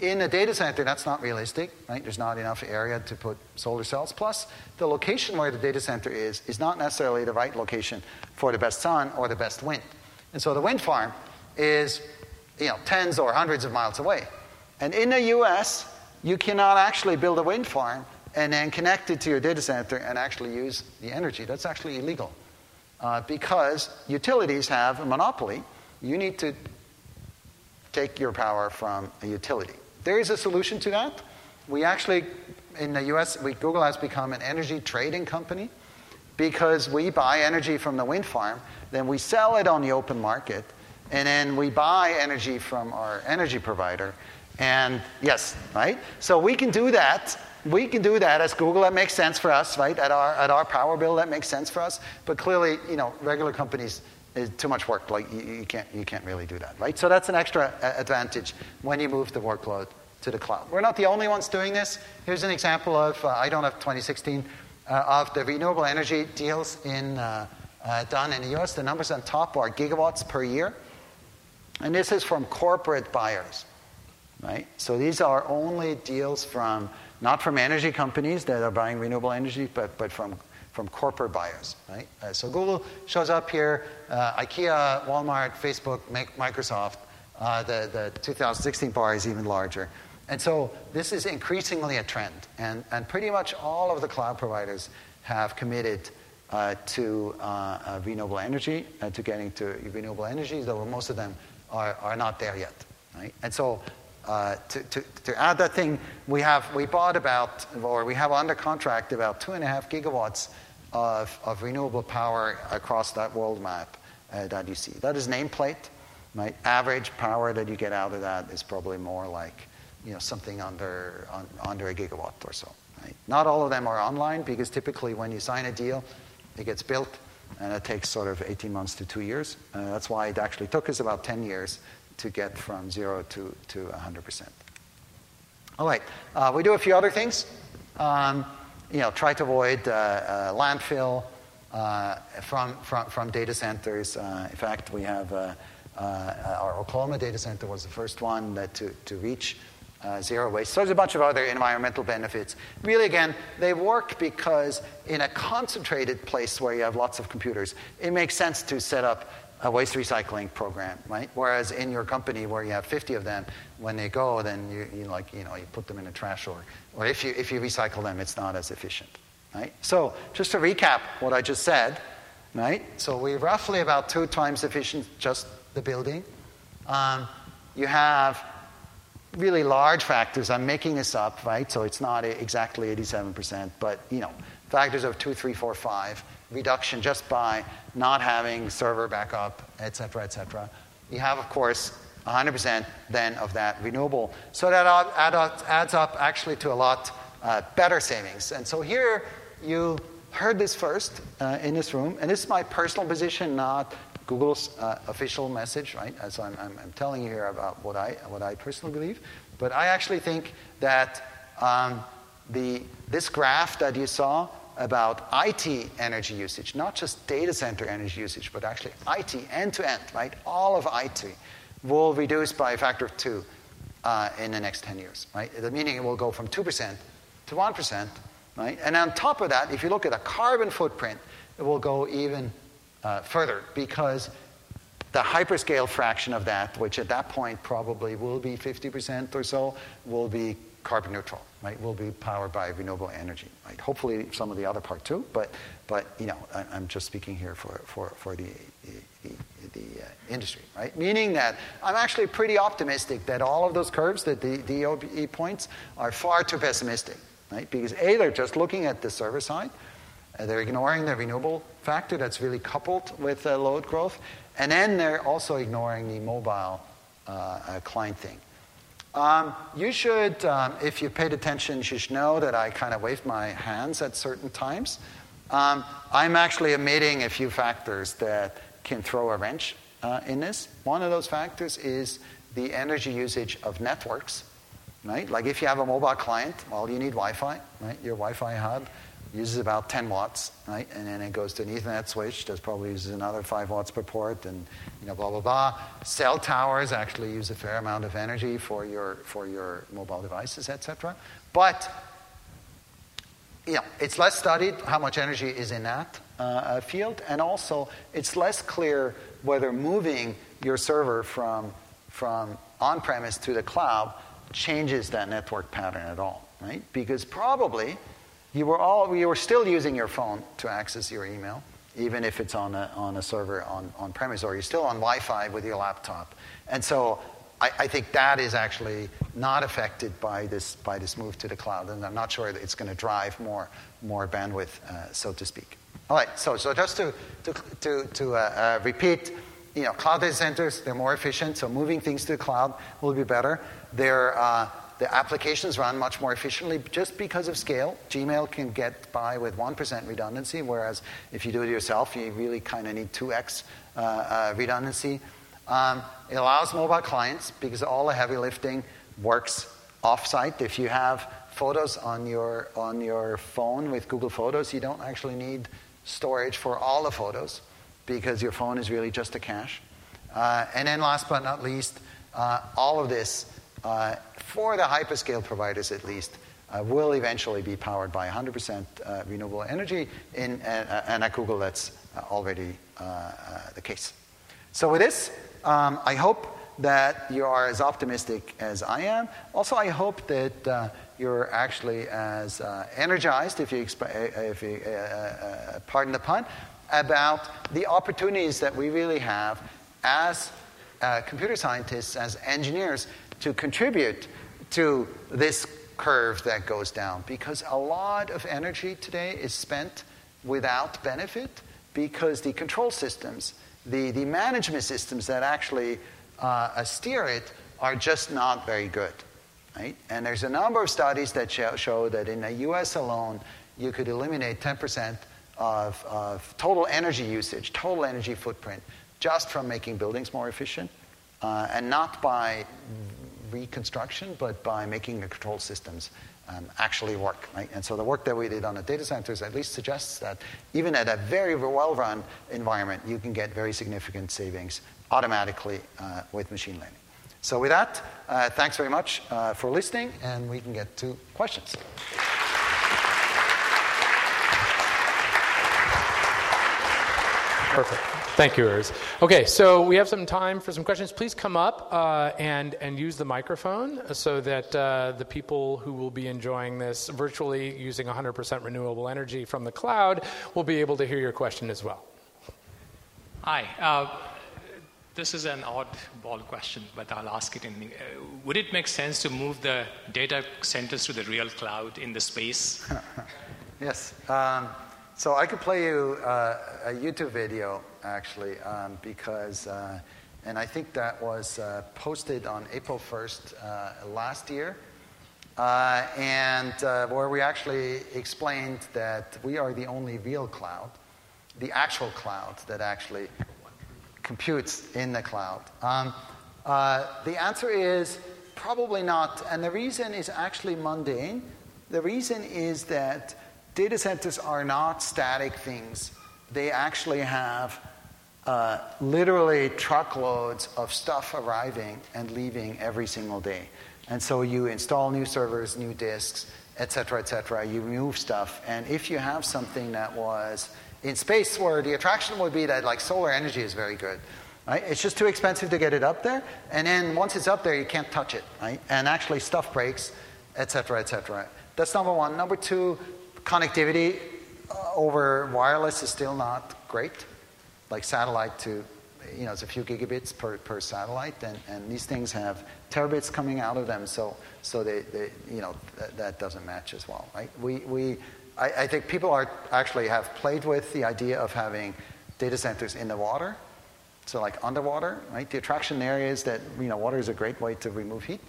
In a data center, that's not realistic, right? There's not enough area to put solar cells. Plus, the location where the data center is is not necessarily the right location for the best sun or the best wind. And so the wind farm is, you know, tens or hundreds of miles away. And in the US, you cannot actually build a wind farm and then connect it to your data center and actually use the energy. That's actually illegal uh, because utilities have a monopoly. You need to take your power from a utility. There is a solution to that. We actually, in the US, we, Google has become an energy trading company because we buy energy from the wind farm, then we sell it on the open market, and then we buy energy from our energy provider. And yes, right? So we can do that we can do that as Google. That makes sense for us, right? At our, at our power bill, that makes sense for us. But clearly, you know, regular companies is too much work. Like you, you, can't, you can't really do that, right? So that's an extra advantage when you move the workload to the cloud. We're not the only ones doing this. Here's an example of, uh, I don't have 2016, uh, of the renewable energy deals in, uh, uh done in the US. The numbers on top are gigawatts per year. And this is from corporate buyers, right? So these are only deals from not from energy companies that are buying renewable energy, but, but from, from corporate buyers. Right? Uh, so Google shows up here, uh, IKEA, Walmart, Facebook, Microsoft. Uh, the, the 2016 bar is even larger. And so this is increasingly a trend. And, and pretty much all of the cloud providers have committed uh, to uh, uh, renewable energy, to getting to renewable energy, though most of them are, are not there yet. Right? And so uh, to, to, to, add that thing, we have we bought about, or we have under contract about two and a half gigawatts of, of renewable power across that world map uh, that you see. That is nameplate. My Average power that you get out of that is probably more like you know, something under, on, under a gigawatt or so. Right? Not all of them are online because typically when you sign a deal, it gets built and it takes sort of 18 months to two years. Uh, that's why it actually took us about 10 years to get from zero to, to 100%. All right, uh, we do a few other things. Um, you know, try to avoid uh, uh landfill uh, from, from, from data centers. Uh, in fact, we have our Oklahoma data center was the first one that to, to reach uh, zero waste. So there's a bunch of other environmental benefits. Really, again, they work because in a concentrated place where you have lots of computers, it makes sense to set up a waste recycling program, right? Whereas in your company where you have 50 of them, when they go, then you, you like, you know, you put them in a trash or, or if you, if you recycle them, it's not as efficient, right? So just to recap what I just said, right? So we're roughly about two times efficient just the building. Um, you have really large factors. I'm making this up, right? So it's not exactly 87%, but, you know, factors of two, three, four, five reduction just by not having server backup, et cetera, et cetera. You have, of course, 100% then of that renewable. So that adds up actually to a lot uh, better savings. And so here you heard this first uh, in this room, and this is my personal position, not Google's uh, official message, right? So I'm, I'm, I'm, telling you here about what I, what I personally believe. But I actually think that um, the, this graph that you saw about IT energy usage, not just data center energy usage, but actually IT end to end, right? All of IT will reduce by a factor of two uh, in the next 10 years, right? The Meaning it will go from 2% to 1%, right? And on top of that, if you look at a carbon footprint, it will go even uh, further because the hyperscale fraction of that, which at that point probably will be 50% or so, will be carbon neutral, right? Will be powered by renewable energy, right? Hopefully some of the other part too, but, but you know, I, am just speaking here for, for, for the, the, the uh, industry, right? Meaning that I'm actually pretty optimistic that all of those curves that the DOE points are far too pessimistic, right? Because A, they're just looking at the server side, uh, they're ignoring the renewable factor that's really coupled with uh, load growth, and then they're also ignoring the mobile uh, uh client thing. Um, you should, um, if you paid attention, you should know that I kind of wave my hands at certain times. Um, I'm actually omitting a few factors that can throw a wrench uh, in this. One of those factors is the energy usage of networks, right? Like if you have a mobile client, well, you need Wi Fi, right? Your Wi Fi hub uses about 10 watts, right? And then it goes to an Ethernet switch that probably uses another 5 watts per port, and you know, blah, blah, blah. Cell towers actually use a fair amount of energy for your, for your mobile devices, etc. But you know, it's less studied how much energy is in that uh, field, and also it's less clear whether moving your server from, from on-premise to the cloud changes that network pattern at all, right? Because probably you were, all, you were still using your phone to access your email, even if it's on a, on a server on, on premise, or you're still on Wi Fi with your laptop. And so I, I, think that is actually not affected by this, by this move to the cloud, and I'm not sure it's going to drive more, more bandwidth, uh, so to speak. All right, so, so just to, to, to, to uh, uh, repeat, you know, cloud data centers, they're more efficient, so moving things to the cloud will be better. They're uh, the applications run much more efficiently just because of scale. Gmail can get by with 1% redundancy, whereas if you do it yourself, you really kind of need 2x uh, uh, redundancy. Um, it allows mobile clients because all the heavy lifting works offsite. If you have photos on your, on your phone with Google Photos, you don't actually need storage for all the photos because your phone is really just a cache. Uh, and then, last but not least, uh, all of this uh, for the hyperscale providers at least, uh, will eventually be powered by 100% uh, renewable energy, in, uh, and at Google that's uh, already uh, the case. So with this, um, I hope that you are as optimistic as I am. Also, I hope that you're actually as energized, if you, exp- if you pardon the pun, about the opportunities that we really have as uh, computer scientists, as engineers, to contribute to this curve that goes down. Because a lot of energy today is spent without benefit because the control systems, the, the management systems that actually uh, steer it, are just not very good. Right? And there's a number of studies that show, show that in the US alone, you could eliminate 10% of, of, total energy usage, total energy footprint, just from making buildings more efficient, uh, and not by reconstruction, but by making the control systems um, actually work. Right? And so the work that we did on the data centers at least suggests that even at a very well run environment, you can get very significant savings automatically uh, with machine learning. So, with that, uh, thanks very much uh, for listening, and we can get to questions. Perfect. Thank you, Urs. Okay, so we have some time for some questions. Please come up uh, and, and use the microphone so that uh, the people who will be enjoying this virtually using 100% renewable energy from the cloud will be able to hear your question as well. Hi. Uh, this is an oddball question, but I'll ask it. In, uh, would it make sense to move the data centers to the real cloud in the space? yes. Um, so I could play you uh, a YouTube video actually, um, because, uh, and I think that was uh, posted on April 1st uh, last year, uh, and uh, where we actually explained that we are the only real cloud, the actual cloud that actually computes in the cloud. Um, the answer is probably not, and the reason is actually mundane. The reason is that data centers are not static things. They actually have uh, literally truckloads of stuff arriving and leaving every single day. And so you install new servers, new disks, et cetera, et cetera. You move stuff. And if you have something that was in space where the attraction would be that like solar energy is very good, right? It's just too expensive to get it up there. And then once it's up there, you can't touch it, right? And actually stuff breaks, et cetera, et cetera. That's number one. Number two, connectivity uh, over wireless is still not great like satellite to, you know, it's a few gigabits per, per satellite, and, and these things have terabits coming out of them, so, so they, they you know, th- that doesn't match as well, right? We, we, I, I think people are actually have played with the idea of having data centers in the water, so like underwater, right? The attraction there is that, you know, water is a great way to remove heat,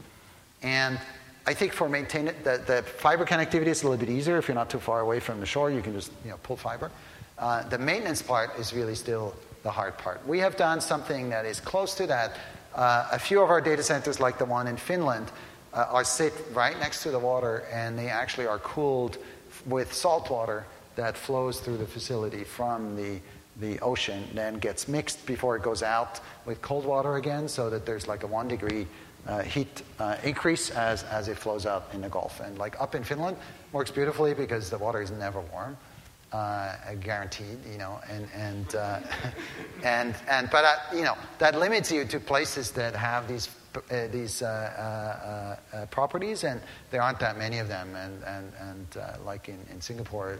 and I think for maintaining the, the fiber connectivity is a little bit easier. If you're not too far away from the shore, you can just you know, pull fiber. Uh, the maintenance part is really still the hard part. We have done something that is close to that. Uh, a few of our data centers, like the one in Finland, uh, are sit right next to the water, and they actually are cooled with salt water that flows through the facility from the the ocean, then gets mixed before it goes out with cold water again, so that there's like a one degree uh, heat uh, increase as, as it flows out in the Gulf. And like up in Finland, works beautifully because the water is never warm uh, guaranteed, you know, and and uh, and and but uh, you know that limits you to places that have these uh, these properties, and there aren't that many of them, and and and like in in Singapore,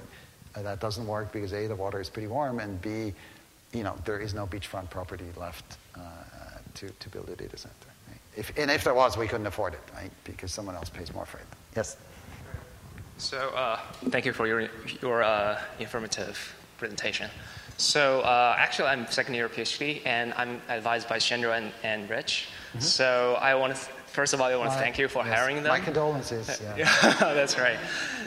that doesn't work because a the water is pretty warm, and b, you know, there is no beachfront property left to to build a data center. If and if there was, we couldn't afford it, right? Because someone else pays more for it. Yes. So uh, thank you for your, your uh, informative presentation. So uh, actually, I'm second year PhD, and I'm advised by Chandra and, and Rich. Mm-hmm. So I want to First of all, I want to thank you for yes. hiring them. My condolences. Yeah. yeah, that's right.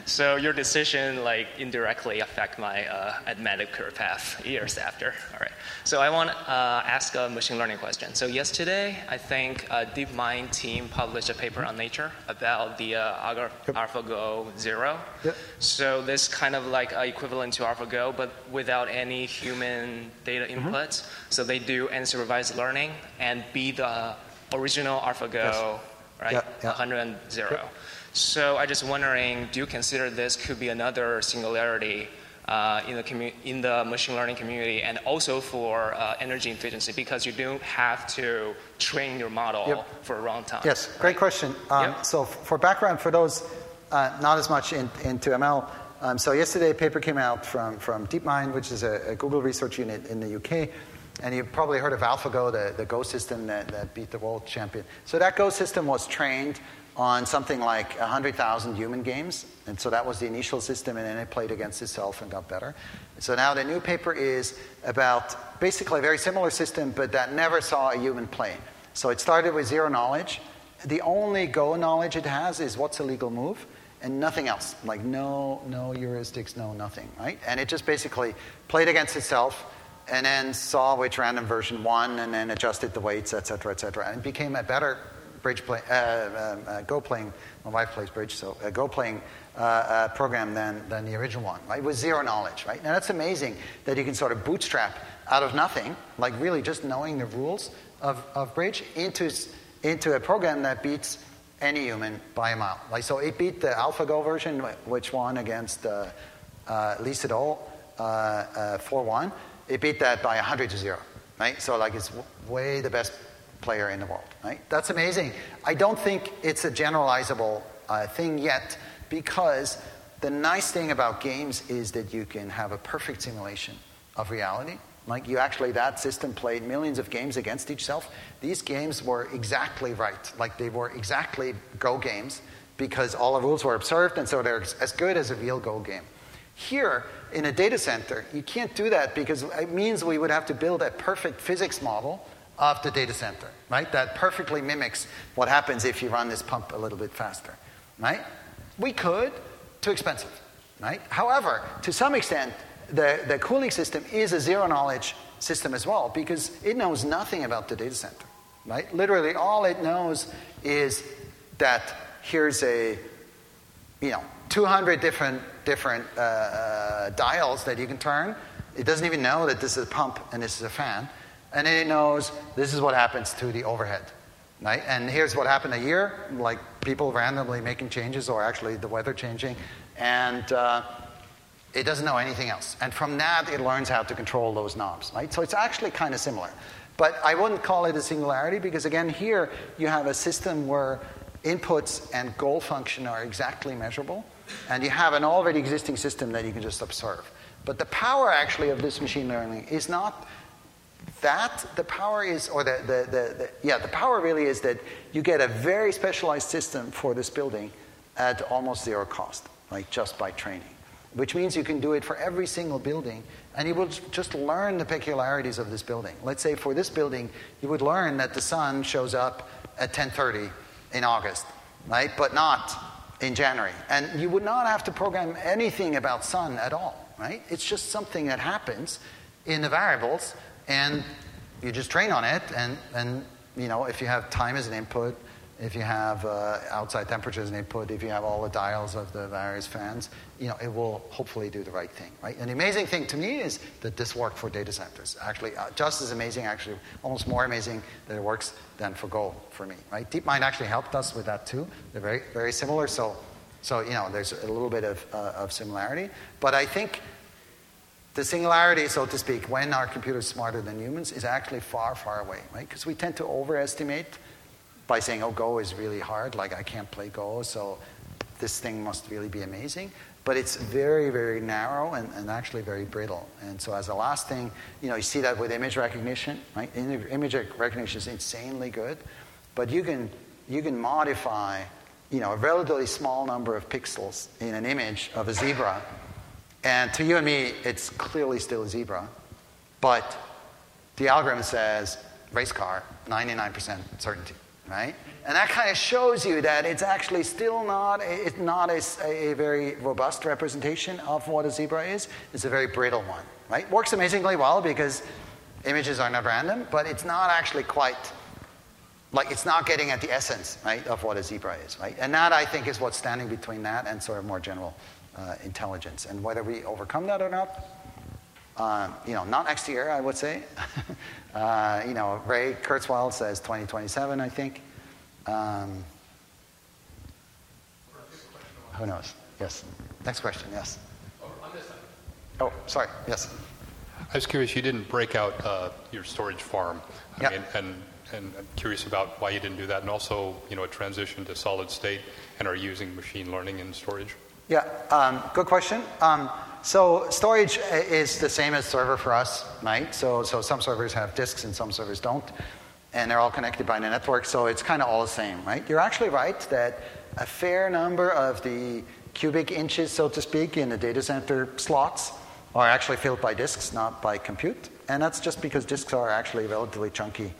So your decision like indirectly affect my uh, medical career path years after. All right. So I want to uh, ask a machine learning question. So yesterday, I think a DeepMind team published a paper on Nature about the uh, yep. AlphaGo Zero. Yep. So this kind of like equivalent to AlphaGo, but without any human data inputs. Mm-hmm. So they do unsupervised learning and be the original AlphaGo, yes. right? Yeah, yeah. 100 and 0. Yep. So I just wondering, do you consider this could be another singularity uh, in, the commu- in the machine learning community and also for uh, energy efficiency because you don't have to train your model Yep. for a long time. Yes, great question. Um, Yep. So, f- for background, for those uh, not as much in, into ML, um, so yesterday a paper came out from, from DeepMind, which is a, a Google research unit in the UK. And you've probably heard of AlphaGo, the, the Go system that, that beat the world champion. So, that Go system was trained on something like 100,000 human games. And so that was the initial system, and then it played against itself and got better. So now the new paper is about basically a very similar system, but that never saw a human play. So it started with zero knowledge. The only Go knowledge it has is what's a legal move, and nothing else. Like no, no heuristics, no nothing, right? And it just basically played against itself, and then saw which random version won, and then adjusted the weights, et cetera, et cetera, and became a better bridge play, uh, um, uh, Go playing. My wife plays bridge, so a Go playing uh, uh, program than, than the original one, right? With zero knowledge, right? Now that's amazing that you can sort of bootstrap out of nothing, like really just knowing the rules of, of bridge, into into a program that beats any human by a mile. Like so, it beat the AlphaGo version, which won against uh, uh, Sedol uh, uh, 4-1. It beat that by 100 to zero, right? So like it's way the best player in the world, right? That's amazing. I don't think it's a generalizable uh, thing yet because the nice thing about games is that you can have a perfect simulation of reality. Like you actually, that system played millions of games against itself. These games were exactly right. Like they were exactly Go games because all the rules were observed, and so they're as good as a real Go game. Here, in a data center, you can't do that because it means we would have to build a perfect physics model of the data center, right? That perfectly mimics what happens if you run this pump a little bit faster, right? We could, too expensive, right? However, to some extent, the, the cooling system is a zero knowledge system as well because it knows nothing about the data center, right? Literally, all it knows is that here's a, you know, 200 different different uh, uh, dials that you can turn. It doesn't even know that this is a pump and this is a fan, and it knows this is what happens to the overhead, right? And here's what happened a year, like people randomly making changes or actually the weather changing, and uh, it doesn't know anything else. And from that, it learns how to control those knobs, right? So it's actually kind of similar. But I wouldn't call it a singularity because, again, here you have a system where inputs and goal function are exactly measurable, and you have an already existing system that you can just observe. But the power actually of this machine learning is not that. The power is, or the, the, the, the yeah, the power really is that you get a very specialized system for this building at almost zero cost, like just by training which means you can do it for every single building and you will just learn the peculiarities of this building let's say for this building you would learn that the sun shows up at 10.30 in august right but not in january. And you would not have to program anything about sun at all right? It's just something that happens in the variables and you just train on it and, and you know if you have time as an input if you have uh, outside temperature as an input, if you have all the dials of the various fans, you know, it will hopefully do the right thing, right? And the amazing thing to me is that this worked for data centers. Actually, uh, just as amazing, actually, almost more amazing that it works than for Go for me, right? DeepMind actually helped us with that too. They're very, very similar, so, so you know, there's a little bit of, uh, of similarity. But I think the singularity, so to speak, when our computers smarter than humans, is actually far, far away, right? Because we tend to overestimate by saying, oh, Go is really hard, like I can't play Go, so this thing must really be amazing. But it's very, very narrow and, and actually very brittle. And so, as a last thing, you know, you see that with image recognition, right? Image recognition is insanely good, but you can, you can modify, you know, a relatively small number of pixels in an image of a zebra. And to you and me, it's clearly still a zebra, but the algorithm says race car, 99% certainty right? And that kind of shows you that it's actually still not, it's not a, a, very robust representation of what a zebra is. It's a very brittle one, right? Works amazingly well because images are not random, but it's not actually quite, like it's not getting at the essence, right, of what a zebra is, right? And that, I think, is what's standing between that and sort of more general uh, intelligence. And whether we overcome that or not, uh, you know, not next year, I would say. uh, you know, Ray Kurzweil says 2027, I think. Um, who knows? Yes. Next question, yes. Oh, sorry. Yes. I was curious. You didn't break out uh, your storage farm. I Yeah. mean, and and I'm curious about why you didn't do that, and also, you know, a transition to solid state, and are you using machine learning in storage? Yeah, um, good question. Um, so storage is the same as server for us, right? So, so some servers have disks and some servers don't, and they're all connected by the network, so it's kind of all the same, right? You're actually right that a fair number of the cubic inches, so to speak, in the data center slots are actually filled by disks, not by compute, and that's just because disks are actually relatively chunky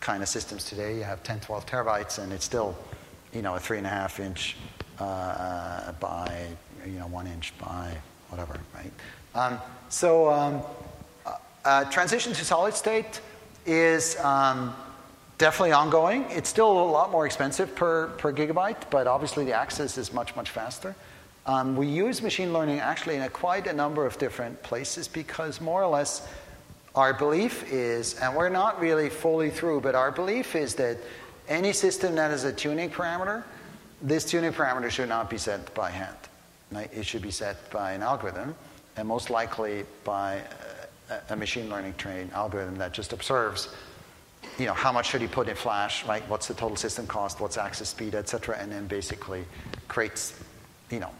kind of systems today. You have 10, 12 terabytes, and it's still, you know, a three and a half inch uh, by, you know, one inch by whatever, right? Um, so um, uh, uh, transition to solid state is um, definitely ongoing. It's still a lot more expensive per, per gigabyte, but obviously the access is much, much faster. Um, we use machine learning actually in a quite a number of different places because more or less our belief is, and we're not really fully through, but our belief is that any system that has a tuning parameter, this tuning parameter should not be set by hand. It should be set by an algorithm, and most likely by a, machine learning trained algorithm that just observes, you know, how much should he put in flash, right? What's the total system cost? What's access speed, et cetera, and then basically creates, you know,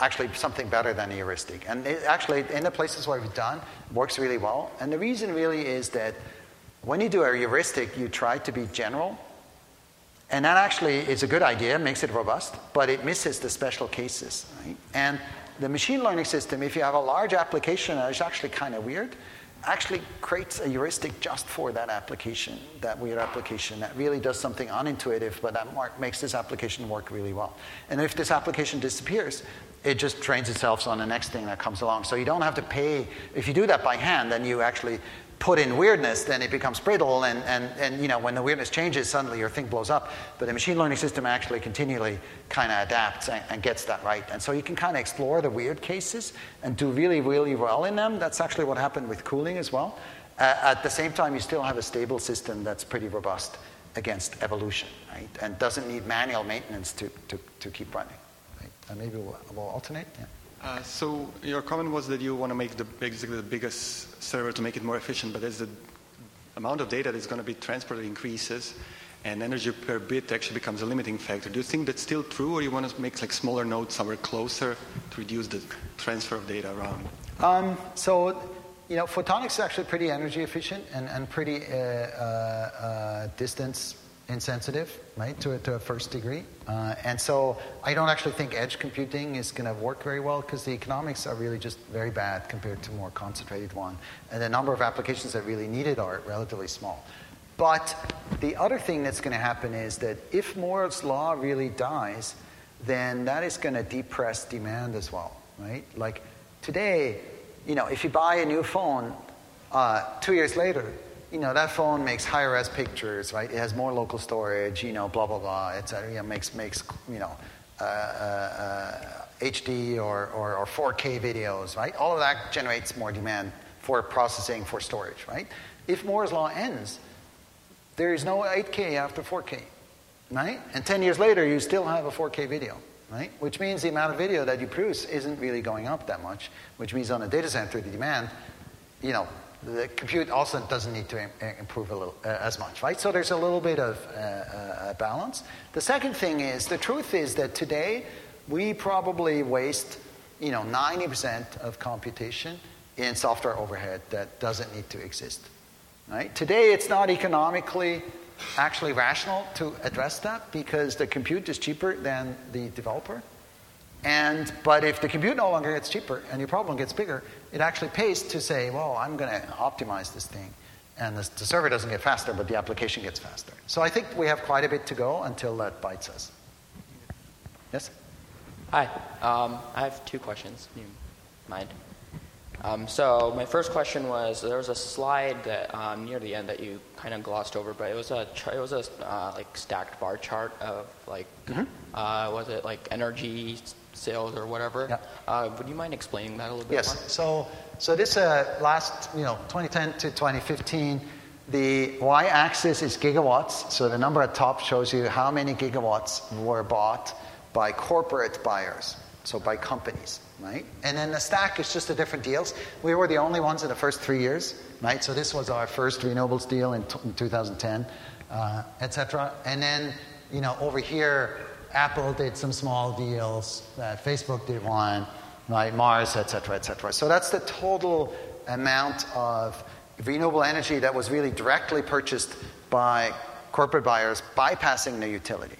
actually something better than a heuristic. And it actually, in the places where we've done, works really well. And the reason really is that when you do a heuristic, you try to be general. And that actually is a good idea, makes it robust, but it misses the special cases. Right? And the machine learning system, if you have a large application that is actually kind of weird, actually creates a heuristic just for that application, that weird application that really does something unintuitive, but that mark makes this application work really well. And if this application disappears, it just trains itself on the next thing that comes along. So you don't have to pay. If you do that by hand, then you actually put in weirdness, then it becomes brittle, and, and, and you know, when the weirdness changes, suddenly your thing blows up. But the machine learning system actually continually kind of adapts and, and gets that right. And so you can kind of explore the weird cases and do really, really well in them. That's actually what happened with cooling as well. Uh, at the same time, you still have a stable system that's pretty robust against evolution, right? And doesn't need manual maintenance to, to, to keep running. Right? And maybe we'll, we'll alternate. Yeah. Uh, so your comment was that you want to make the basically the biggest server to make it more efficient, but as the amount of data that's going to be transported increases, and energy per bit actually becomes a limiting factor. Do you think that's still true, or you want to make like smaller nodes somewhere closer to reduce the transfer of data around? Um, so, you know, photonics is actually pretty energy efficient and, and pretty uh, uh, uh, distance insensitive, right, to, a- to a first degree. Uh, and so I don't actually think edge computing is going to work very well because the economics are really just very bad compared to more concentrated one. And the number of applications that really need it are relatively small. But the other thing that's going to happen is that if Moore's law really dies, then that is going to depress demand as well, right? Like today, you know, if you buy a new phone uh, two years later, you know, that phone makes higher res pictures, right? It has more local storage, you know, blah, blah, blah, et cetera. You know, makes, makes, you know, uh, uh, HD or, or, or 4K videos, right? All of that generates more demand for processing, for storage, right? If Moore's law ends, there is no 8K after 4K, right? And 10 years later, you still have a 4K video, right? Which means the amount of video that you produce isn't really going up that much, which means on a data center, the demand, you know, the compute also doesn't need to im- improve a little, uh, as much, right? So there's a little bit of uh, uh, balance. The second thing is, the truth is that today, we probably waste, you know, 90% of computation in software overhead that doesn't need to exist. Right? Today, it's not economically actually rational to address that because the compute is cheaper than the developer. And but if the compute no longer gets cheaper and your problem gets bigger, it actually pays to say, well, I'm going to optimize this thing, and the, the server doesn't get faster, but the application gets faster. So I think we have quite a bit to go until that bites us. Yes. Hi. Um, I have two questions. Do you mind? Um, so my first question was there was a slide that um, near the end that you kind of glossed over, but it was a it was a uh, like stacked bar chart of like uh, was it like energy sales or whatever? Yeah. Uh, would you mind explaining that a little bit Yes. more? So, so this uh, last, you know, 2010 to 2015, the y-axis is gigawatts. So the number at top shows you how many gigawatts were bought by corporate buyers. so by companies, right? And then the stack is just the different deals. We were the only ones in the first three years, right? So this was our first renewables deal in, t- in 2010, uh, etc. And then, you know, over here, Apple did some small deals, Facebook did one, right? Mars, etc., etc. So that's the total amount of renewable energy that was really directly purchased by corporate buyers bypassing the utility.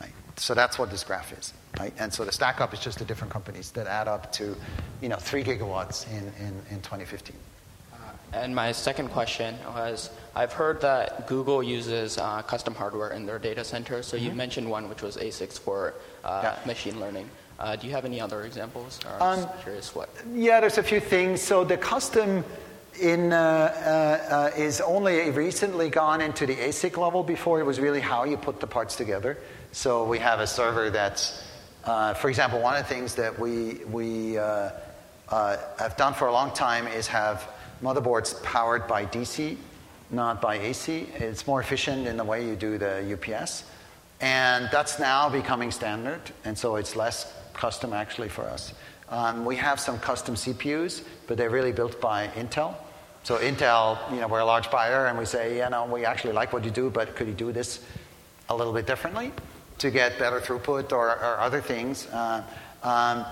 Right? So that's what this graph is. Right? And so the stack up is just the different companies that add up to, you know, three gigawatts in, in, in 2015. Uh, and my second question was I've heard that Google uses uh, custom hardware in their data center. So mm-hmm. you mentioned one which was ASICs for uh, yeah. machine learning. Uh, do you have any other examples? Or I'm um, curious what. Yeah, there's a few things. So the custom in, uh, uh, uh, is only recently gone into the ASIC level. Before it was really how you put the parts together. So we have a server that's, uh, for example, one of the things that we, we uh, uh, have done for a long time is have motherboards powered by DC, not by AC. It's more efficient in the way you do the UPS. And that's now becoming standard, and so it's less custom actually for us. Um, we have some custom CPUs, but they're really built by Intel. So Intel, you know, we're a large buyer, and we say, you know, we actually like what you do, but could you do this a little bit differently to get better throughput or, or other things? Uh, um,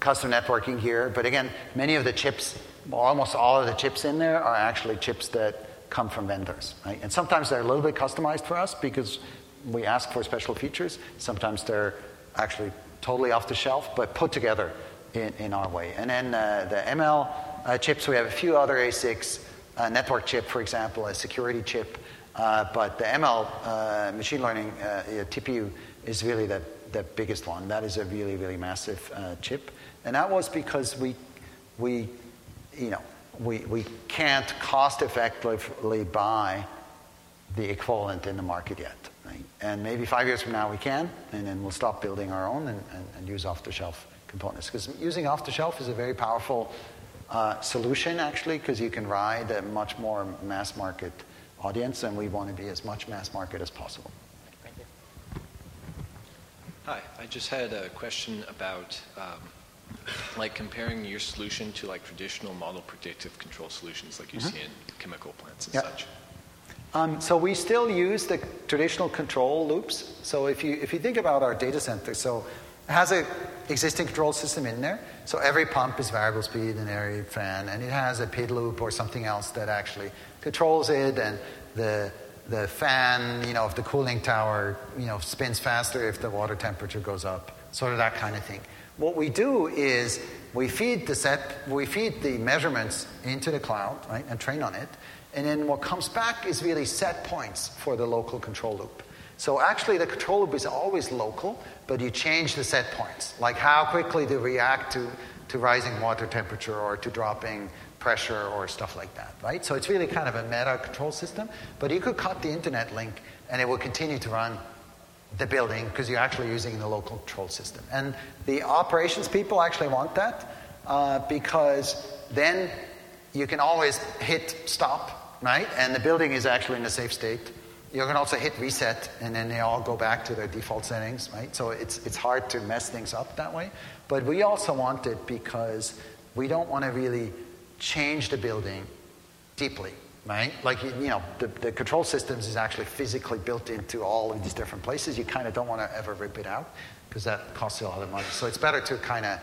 custom networking here, but again, many of the chips, almost all of the chips in there, are actually chips that come from vendors, right? And sometimes they're a little bit customized for us because we ask for special features. Sometimes they're actually totally off the shelf, but put together in, in our way. And then uh, the ML uh, chips, we have a few other ASICs, a network chip, for example, a security chip. Uh, but the ML uh, machine learning uh, TPU is really the, the biggest one. That is a really, really massive uh, chip. And that was because we, we you know, we, we can't cost effectively buy the equivalent in the market yet. Right? And maybe five years from now we can, and then we'll stop building our own and, and, and use off the shelf components. Because using off the shelf is a very powerful uh, solution, actually, because you can ride a much more mass market audience, and we want to be as much mass market as possible. Thank you. Hi, I just had a question about um, like comparing your solution to like traditional model predictive control solutions like you mm-hmm. see in chemical plants and yep. such. Um, so we still use the traditional control loops. So if you if you think about our data center, so it has an existing control system in there. So every pump is variable speed and every fan, and it has a PID loop or something else that actually controls it, and the the fan, you know, if the cooling tower, you know, spins faster if the water temperature goes up, sort of that kind of thing. What we do is we feed the set, we feed the measurements into the cloud, right, and train on it, and then what comes back is really set points for the local control loop. So actually, the control loop is always local, but you change the set points, like how quickly to react to, to rising water temperature or to dropping pressure or stuff like that, right? So it's really kind of a meta control system, but you could cut the internet link and it will continue to run the building because you're actually using the local control system. And the operations people actually want that uh, because then you can always hit stop, right? And the building is actually in a safe state you can also hit reset and then they all go back to their default settings, right? So it's, it's hard to mess things up that way. But we also want it because we don't want to really change the building deeply, right? Like, you know, the, the control systems is actually physically built into all of these different places. You kind of don't want to ever rip it out because that costs you a lot of money. So it's better to kind of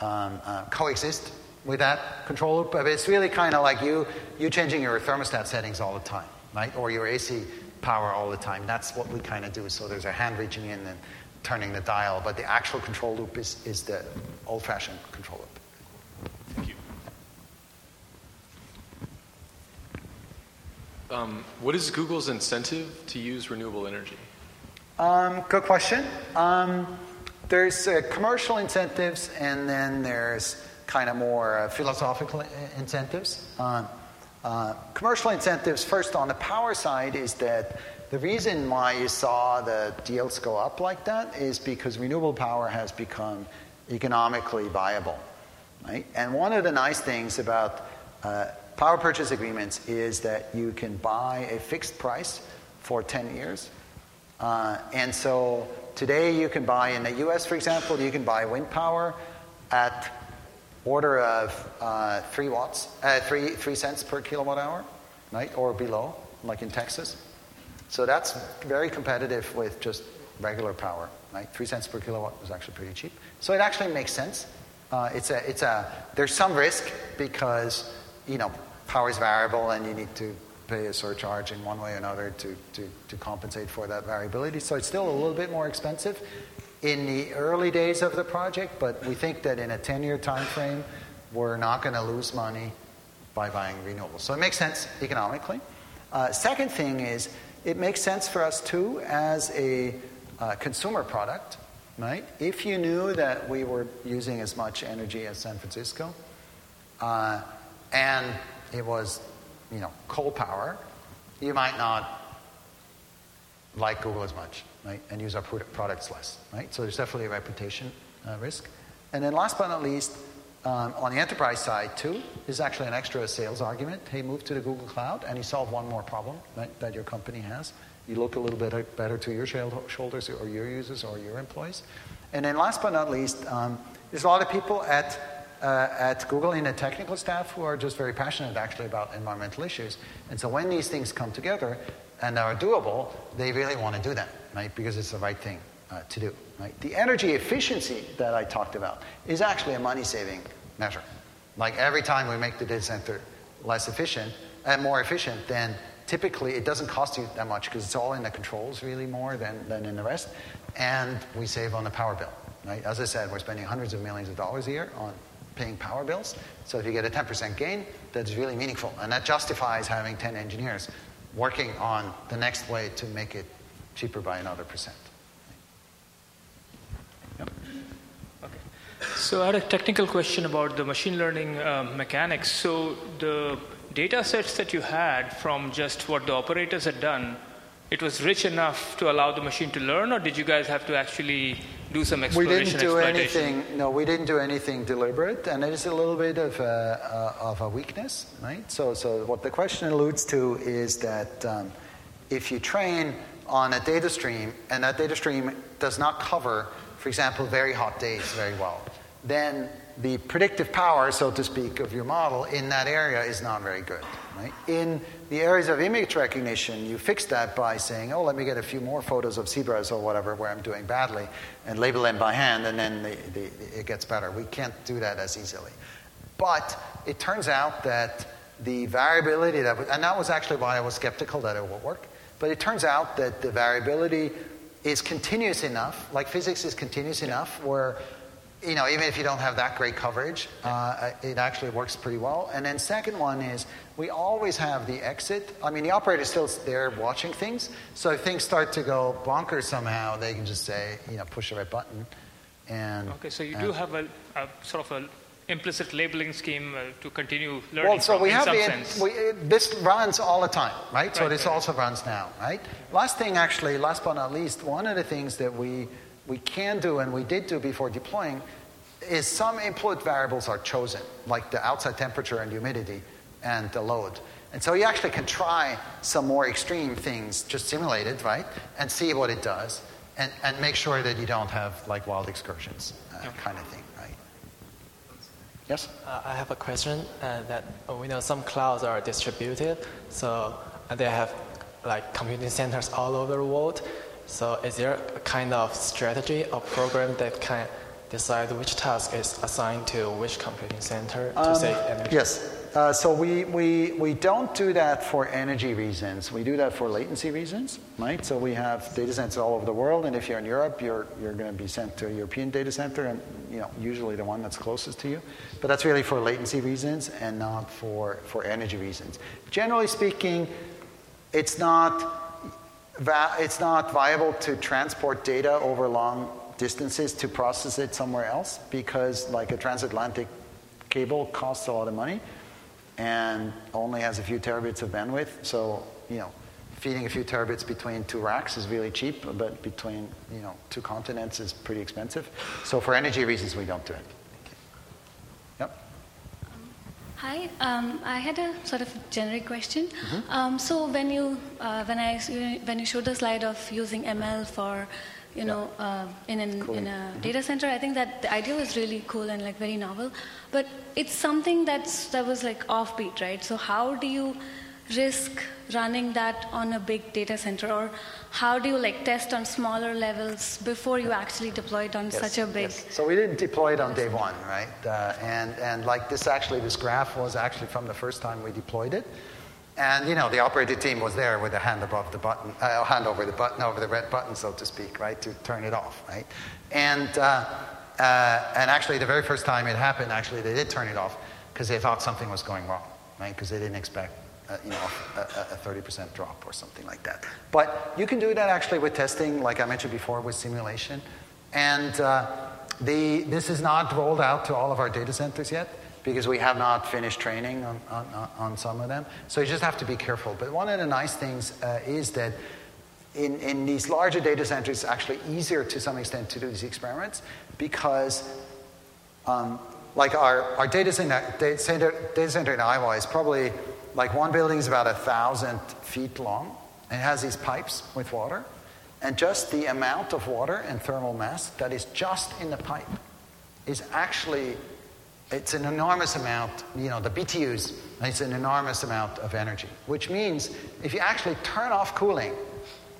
um, uh, coexist with that control loop. But it's really kind of like you, you changing your thermostat settings all the time, right? Or your AC power all the time. That's what we kind of do. So there's a hand reaching in and turning the dial, but the actual control loop is, is the old fashioned control loop. Thank you. Um, what is Google's incentive to use renewable energy? Um, good question. Um, there's uh, commercial incentives, and then there's kind of more uh, philosophical incentives. Um, uh, commercial incentives, first on the power side, is that the reason why you saw the deals go up like that is because renewable power has become economically viable. Right? And one of the nice things about uh, power purchase agreements is that you can buy a fixed price for 10 years, Uh, and so today you can buy in the US, for example, you can buy wind power at order of uh, three watts, uh, three, three cents per kilowatt hour, right, or below, like in Texas. So that's very competitive with just regular power, right? Three cents per kilowatt is actually pretty cheap. So it actually makes sense. Uh, it's a, it's a, there's some risk because, you know, power is variable and you need to pay a surcharge in one way or another to, to, to compensate for that variability. So it's still a little bit more expensive in the early days of the project, but we think that in a 10 year time frame, we're not going to lose money by buying renewables. So it makes sense economically. Uh, second thing is, it makes sense for us too as a uh, consumer product, right? If you knew that we were using as much energy as San Francisco, uh, and it was, you know, coal power, you might not like Google as much right, and use our products less, right? So there's definitely a reputation uh, risk. And then last but not least, um, on the enterprise side too, is actually an extra sales argument. Hey, move to the Google Cloud, and you solve one more problem right, that your company has. You look a little bit better to your shoulders, or your users, or your employees. And then last but not least, um, there's a lot of people at uh, at Google in the technical staff who are just very passionate actually about environmental issues. And so when these things come together and are doable, they really want to do that right? Because it's the right thing uh, to do, right? The energy efficiency that I talked about is actually a money-saving measure. Like every time we make the data center less efficient and more efficient, then typically it doesn't cost you that much because it's all in the controls really more than, than in the rest, and we save on the power bill, right? As I said, we're spending hundreds of millions of dollars a year on paying power bills. So if you get a 10% gain, that's really meaningful, and that justifies having 10 engineers working on the next way to make it cheaper by another percent. Yep. Okay. So I had a technical question about the machine learning uh, mechanics. So the data sets that you had from just what the operators had done, it was rich enough to allow the machine to learn, or did you guys have to actually do some exploration? We didn't do anything. No, we didn't do anything deliberate, and it is a little bit of a, of a weakness, right? So, so what the question alludes to is that um, if you train on a data stream, and that data stream does not cover, for example, very hot days very well, then the predictive power, so to speak, of your model in that area is not very good. Right? In the areas of image recognition, you fix that by saying, oh, let me get a few more photos of zebras or whatever where I'm doing badly and label them by hand, and then the, the, it gets better. We can't do that as easily. But it turns out that the variability that, and that was actually why I was skeptical that it would work, but it turns out that the variability is continuous enough, like physics is continuous enough, where you know, even if you don't have that great coverage, uh, it actually works pretty well. And then second one is we always have the exit. I mean, the operator is still there watching things, so if things start to go bonkers somehow, they can just say, you know, push the right button. And okay, so you do have a, a sort of a implicit labeling scheme uh, to continue learning well, so from, we have the, we, this runs all the time, right? right so this right. also runs now, right? Last thing, actually, last but not least, one of the things that we, we can do and we did do before deploying is some input variables are chosen, like the outside temperature and humidity and the load. And so you actually can try some more extreme things, just simulated, right? And see what it does. And, and make sure that you don't have like wild excursions, uh, kind of thing. Right? Yes? Uh, I have a question uh, that uh, we know some clouds are distributed, so they have like computing centers all over the world. So is there a kind of strategy or program that can decide which task is assigned to which computing center to um, save energy? Yes. Uh, so we, we, we don't do that for energy reasons. We do that for latency reasons, right? So we have data centers all over the world, and if you're in Europe, you're, you're going to be sent to a European data center, and you know usually the one that's closest to you. But that's really for latency reasons and not for, for energy reasons. Generally speaking, it's not, va- it's not viable to transport data over long distances to process it somewhere else because like a transatlantic cable costs a lot of money and only has a few terabits of bandwidth. So, you know, feeding a few terabits between two racks is really cheap, but between, you know, two continents is pretty expensive. So for energy reasons, we don't do it. Yep. Hi, um, I had a sort of generic question. Mm-hmm. Um, so when you uh, when I when you showed the slide of using ML for you know uh, in an, in a Mm-hmm. data center, I think that the idea was really cool and like very novel. But it's something that's that was like offbeat, right? So how do you risk running that on a big data center, or how do you like test on smaller levels before you actually deploy it on Yes, such a big? yes. So we didn't deploy it on day one, right? Uh, and, and like this actually, this graph was actually from the first time we deployed it. And you know, the operating team was there with a hand above the button, uh, hand over the button, over the red button, so to speak, right, to turn it off, right? And, uh, uh, and actually, the very first time it happened, actually, they did turn it off because they thought something was going wrong, right? Because they didn't expect, you know, a, a 30% drop or something like that. But you can do that actually with testing, like I mentioned before, with simulation. And uh, the, this is not rolled out to all of our data centers yet because we have not finished training on, on, on some of them. So you just have to be careful. But one of the nice things uh, is that in, in these larger data centers, it's actually easier to some extent to do these experiments because, um, like our, our data, center, data, center, data center in Iowa is probably like one building is about a thousand feet long it has these pipes with water. And just the amount of water and thermal mass that is just in the pipe is actually it's an enormous amount, you know, the BTUs, it's an enormous amount of energy, which means if you actually turn off cooling,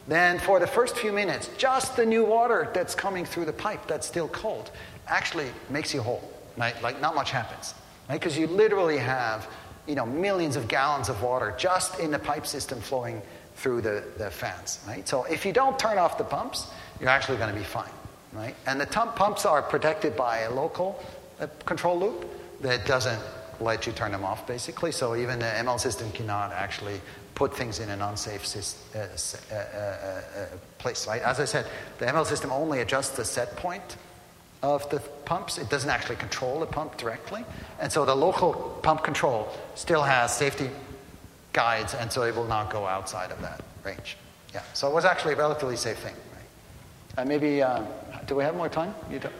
then for the first few minutes, just the new water that's coming through the pipe that's still cold actually makes you whole, right? Like not much happens, right? Because you literally have, you know, millions of gallons of water just in the pipe system flowing through the, the fans, right? So if you don't turn off the pumps, you're actually going to be fine, right? And the pumps are protected by a local uh, control loop that doesn't let you turn them off, basically. So even the ML system cannot actually put things in an unsafe sys- uh, uh, uh, uh, place, right? As I said, the ML system only adjusts the set point of the pumps. It doesn't actually control the pump directly. And so the local pump control still has safety guides, and so it will not go outside of that range. Yeah, so it was actually a relatively safe thing, right? Uh, maybe, uh, do we have more time? You don't?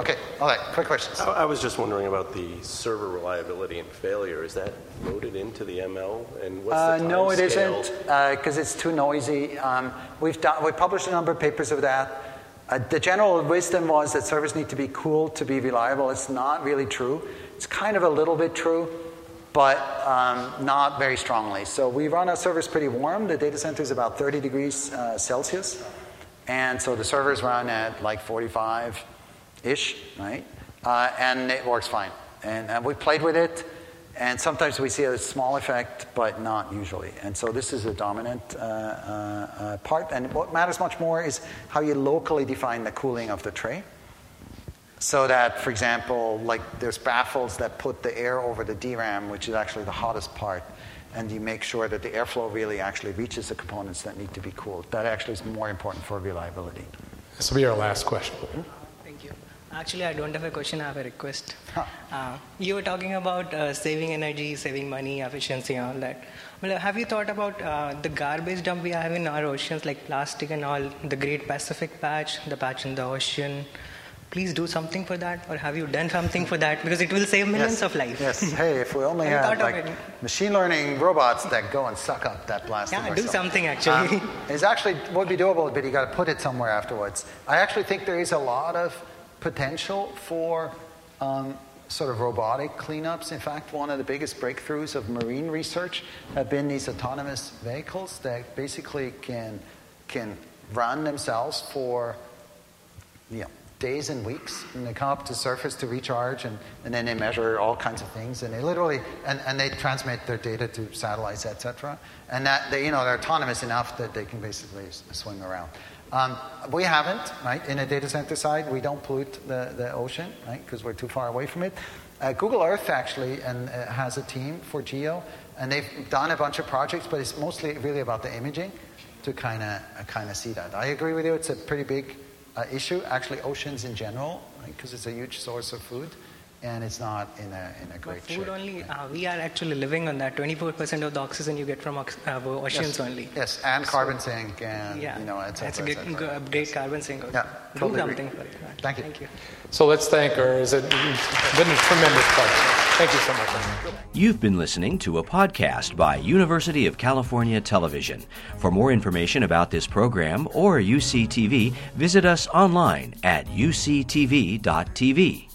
Okay, all right, quick questions. I I was just wondering about the server reliability and failure. Is that loaded into the ML? And what's Uh, the time no, it scale? isn't, because it's too noisy. Um, we've, done, we've published a number of papers of that. Uh, the general wisdom was that servers need to be cool to be reliable. It's not really true. It's kind of a little bit true, but um, not very strongly. So we run our servers pretty warm. The data center is about 30 degrees uh, Celsius. And so the servers run at like 45 ish, right? Uh, and it works fine. And, and we played with it, and sometimes we see a small effect, but not usually. And so this is a dominant uh, uh, uh, part. And what matters much more is how you locally define the cooling of the tray. So that, for example, like there's baffles that put the air over the DRAM, which is actually the hottest part, and you make sure that the airflow really actually reaches the components that need to be cooled. That actually is more important for reliability. This will be our last question. Actually, I don't have a question, I have a request. Uh, you were talking about uh, saving energy, saving money, efficiency, and all that. Well, have you thought about uh, the garbage dump we have in our oceans, like plastic and all, the Great Pacific Patch, the patch in the ocean? Please do something for that, or have you done something for that? Because it will save millions Yes. of lives. Yes. Hey, if we only Have had like machine learning robots that go and suck up that plastic. Yeah, do ourselves. something, actually. Um, it's actually would be doable, but you got to put it somewhere afterwards. I actually think there is a lot of potential for um, sort of robotic cleanups. In fact, one of the biggest breakthroughs of marine research have been these autonomous vehicles that basically can can run themselves for you know, days and weeks, and they come up to surface to recharge, and, and then they measure all kinds of things, and they literally, and, and they transmit their data to satellites, etc. And that, they, you know, they're autonomous enough that they can basically swim around. Um, we haven't, right, in a data center side, we don't pollute the, the ocean, right, because we're too far away from it. Uh, Google Earth actually and, uh, has a team for geo, and they've done a bunch of projects, but it's mostly really about the imaging to kind of uh, kind of see that. I agree with you; it's a pretty big uh, issue. Actually, oceans in general, because it's a huge source of food, and it's not in a, in a great but food shape. only, uh, we are actually living on that. 24% of the oxygen you get from ox- uh, oceans yes. only. Yes, and carbon sink and, yeah, you know, et cetera, It's a et good, cetera. good update carbon sink. Also. Yeah, Do totally something agree. for it. Right. Thank you. Thank you. So let's thank her. It's a- been a tremendous pleasure. Thank you so much. You've been listening to a podcast by University of California Television. For more information about this program or UCTV, visit us online at uctv.tv.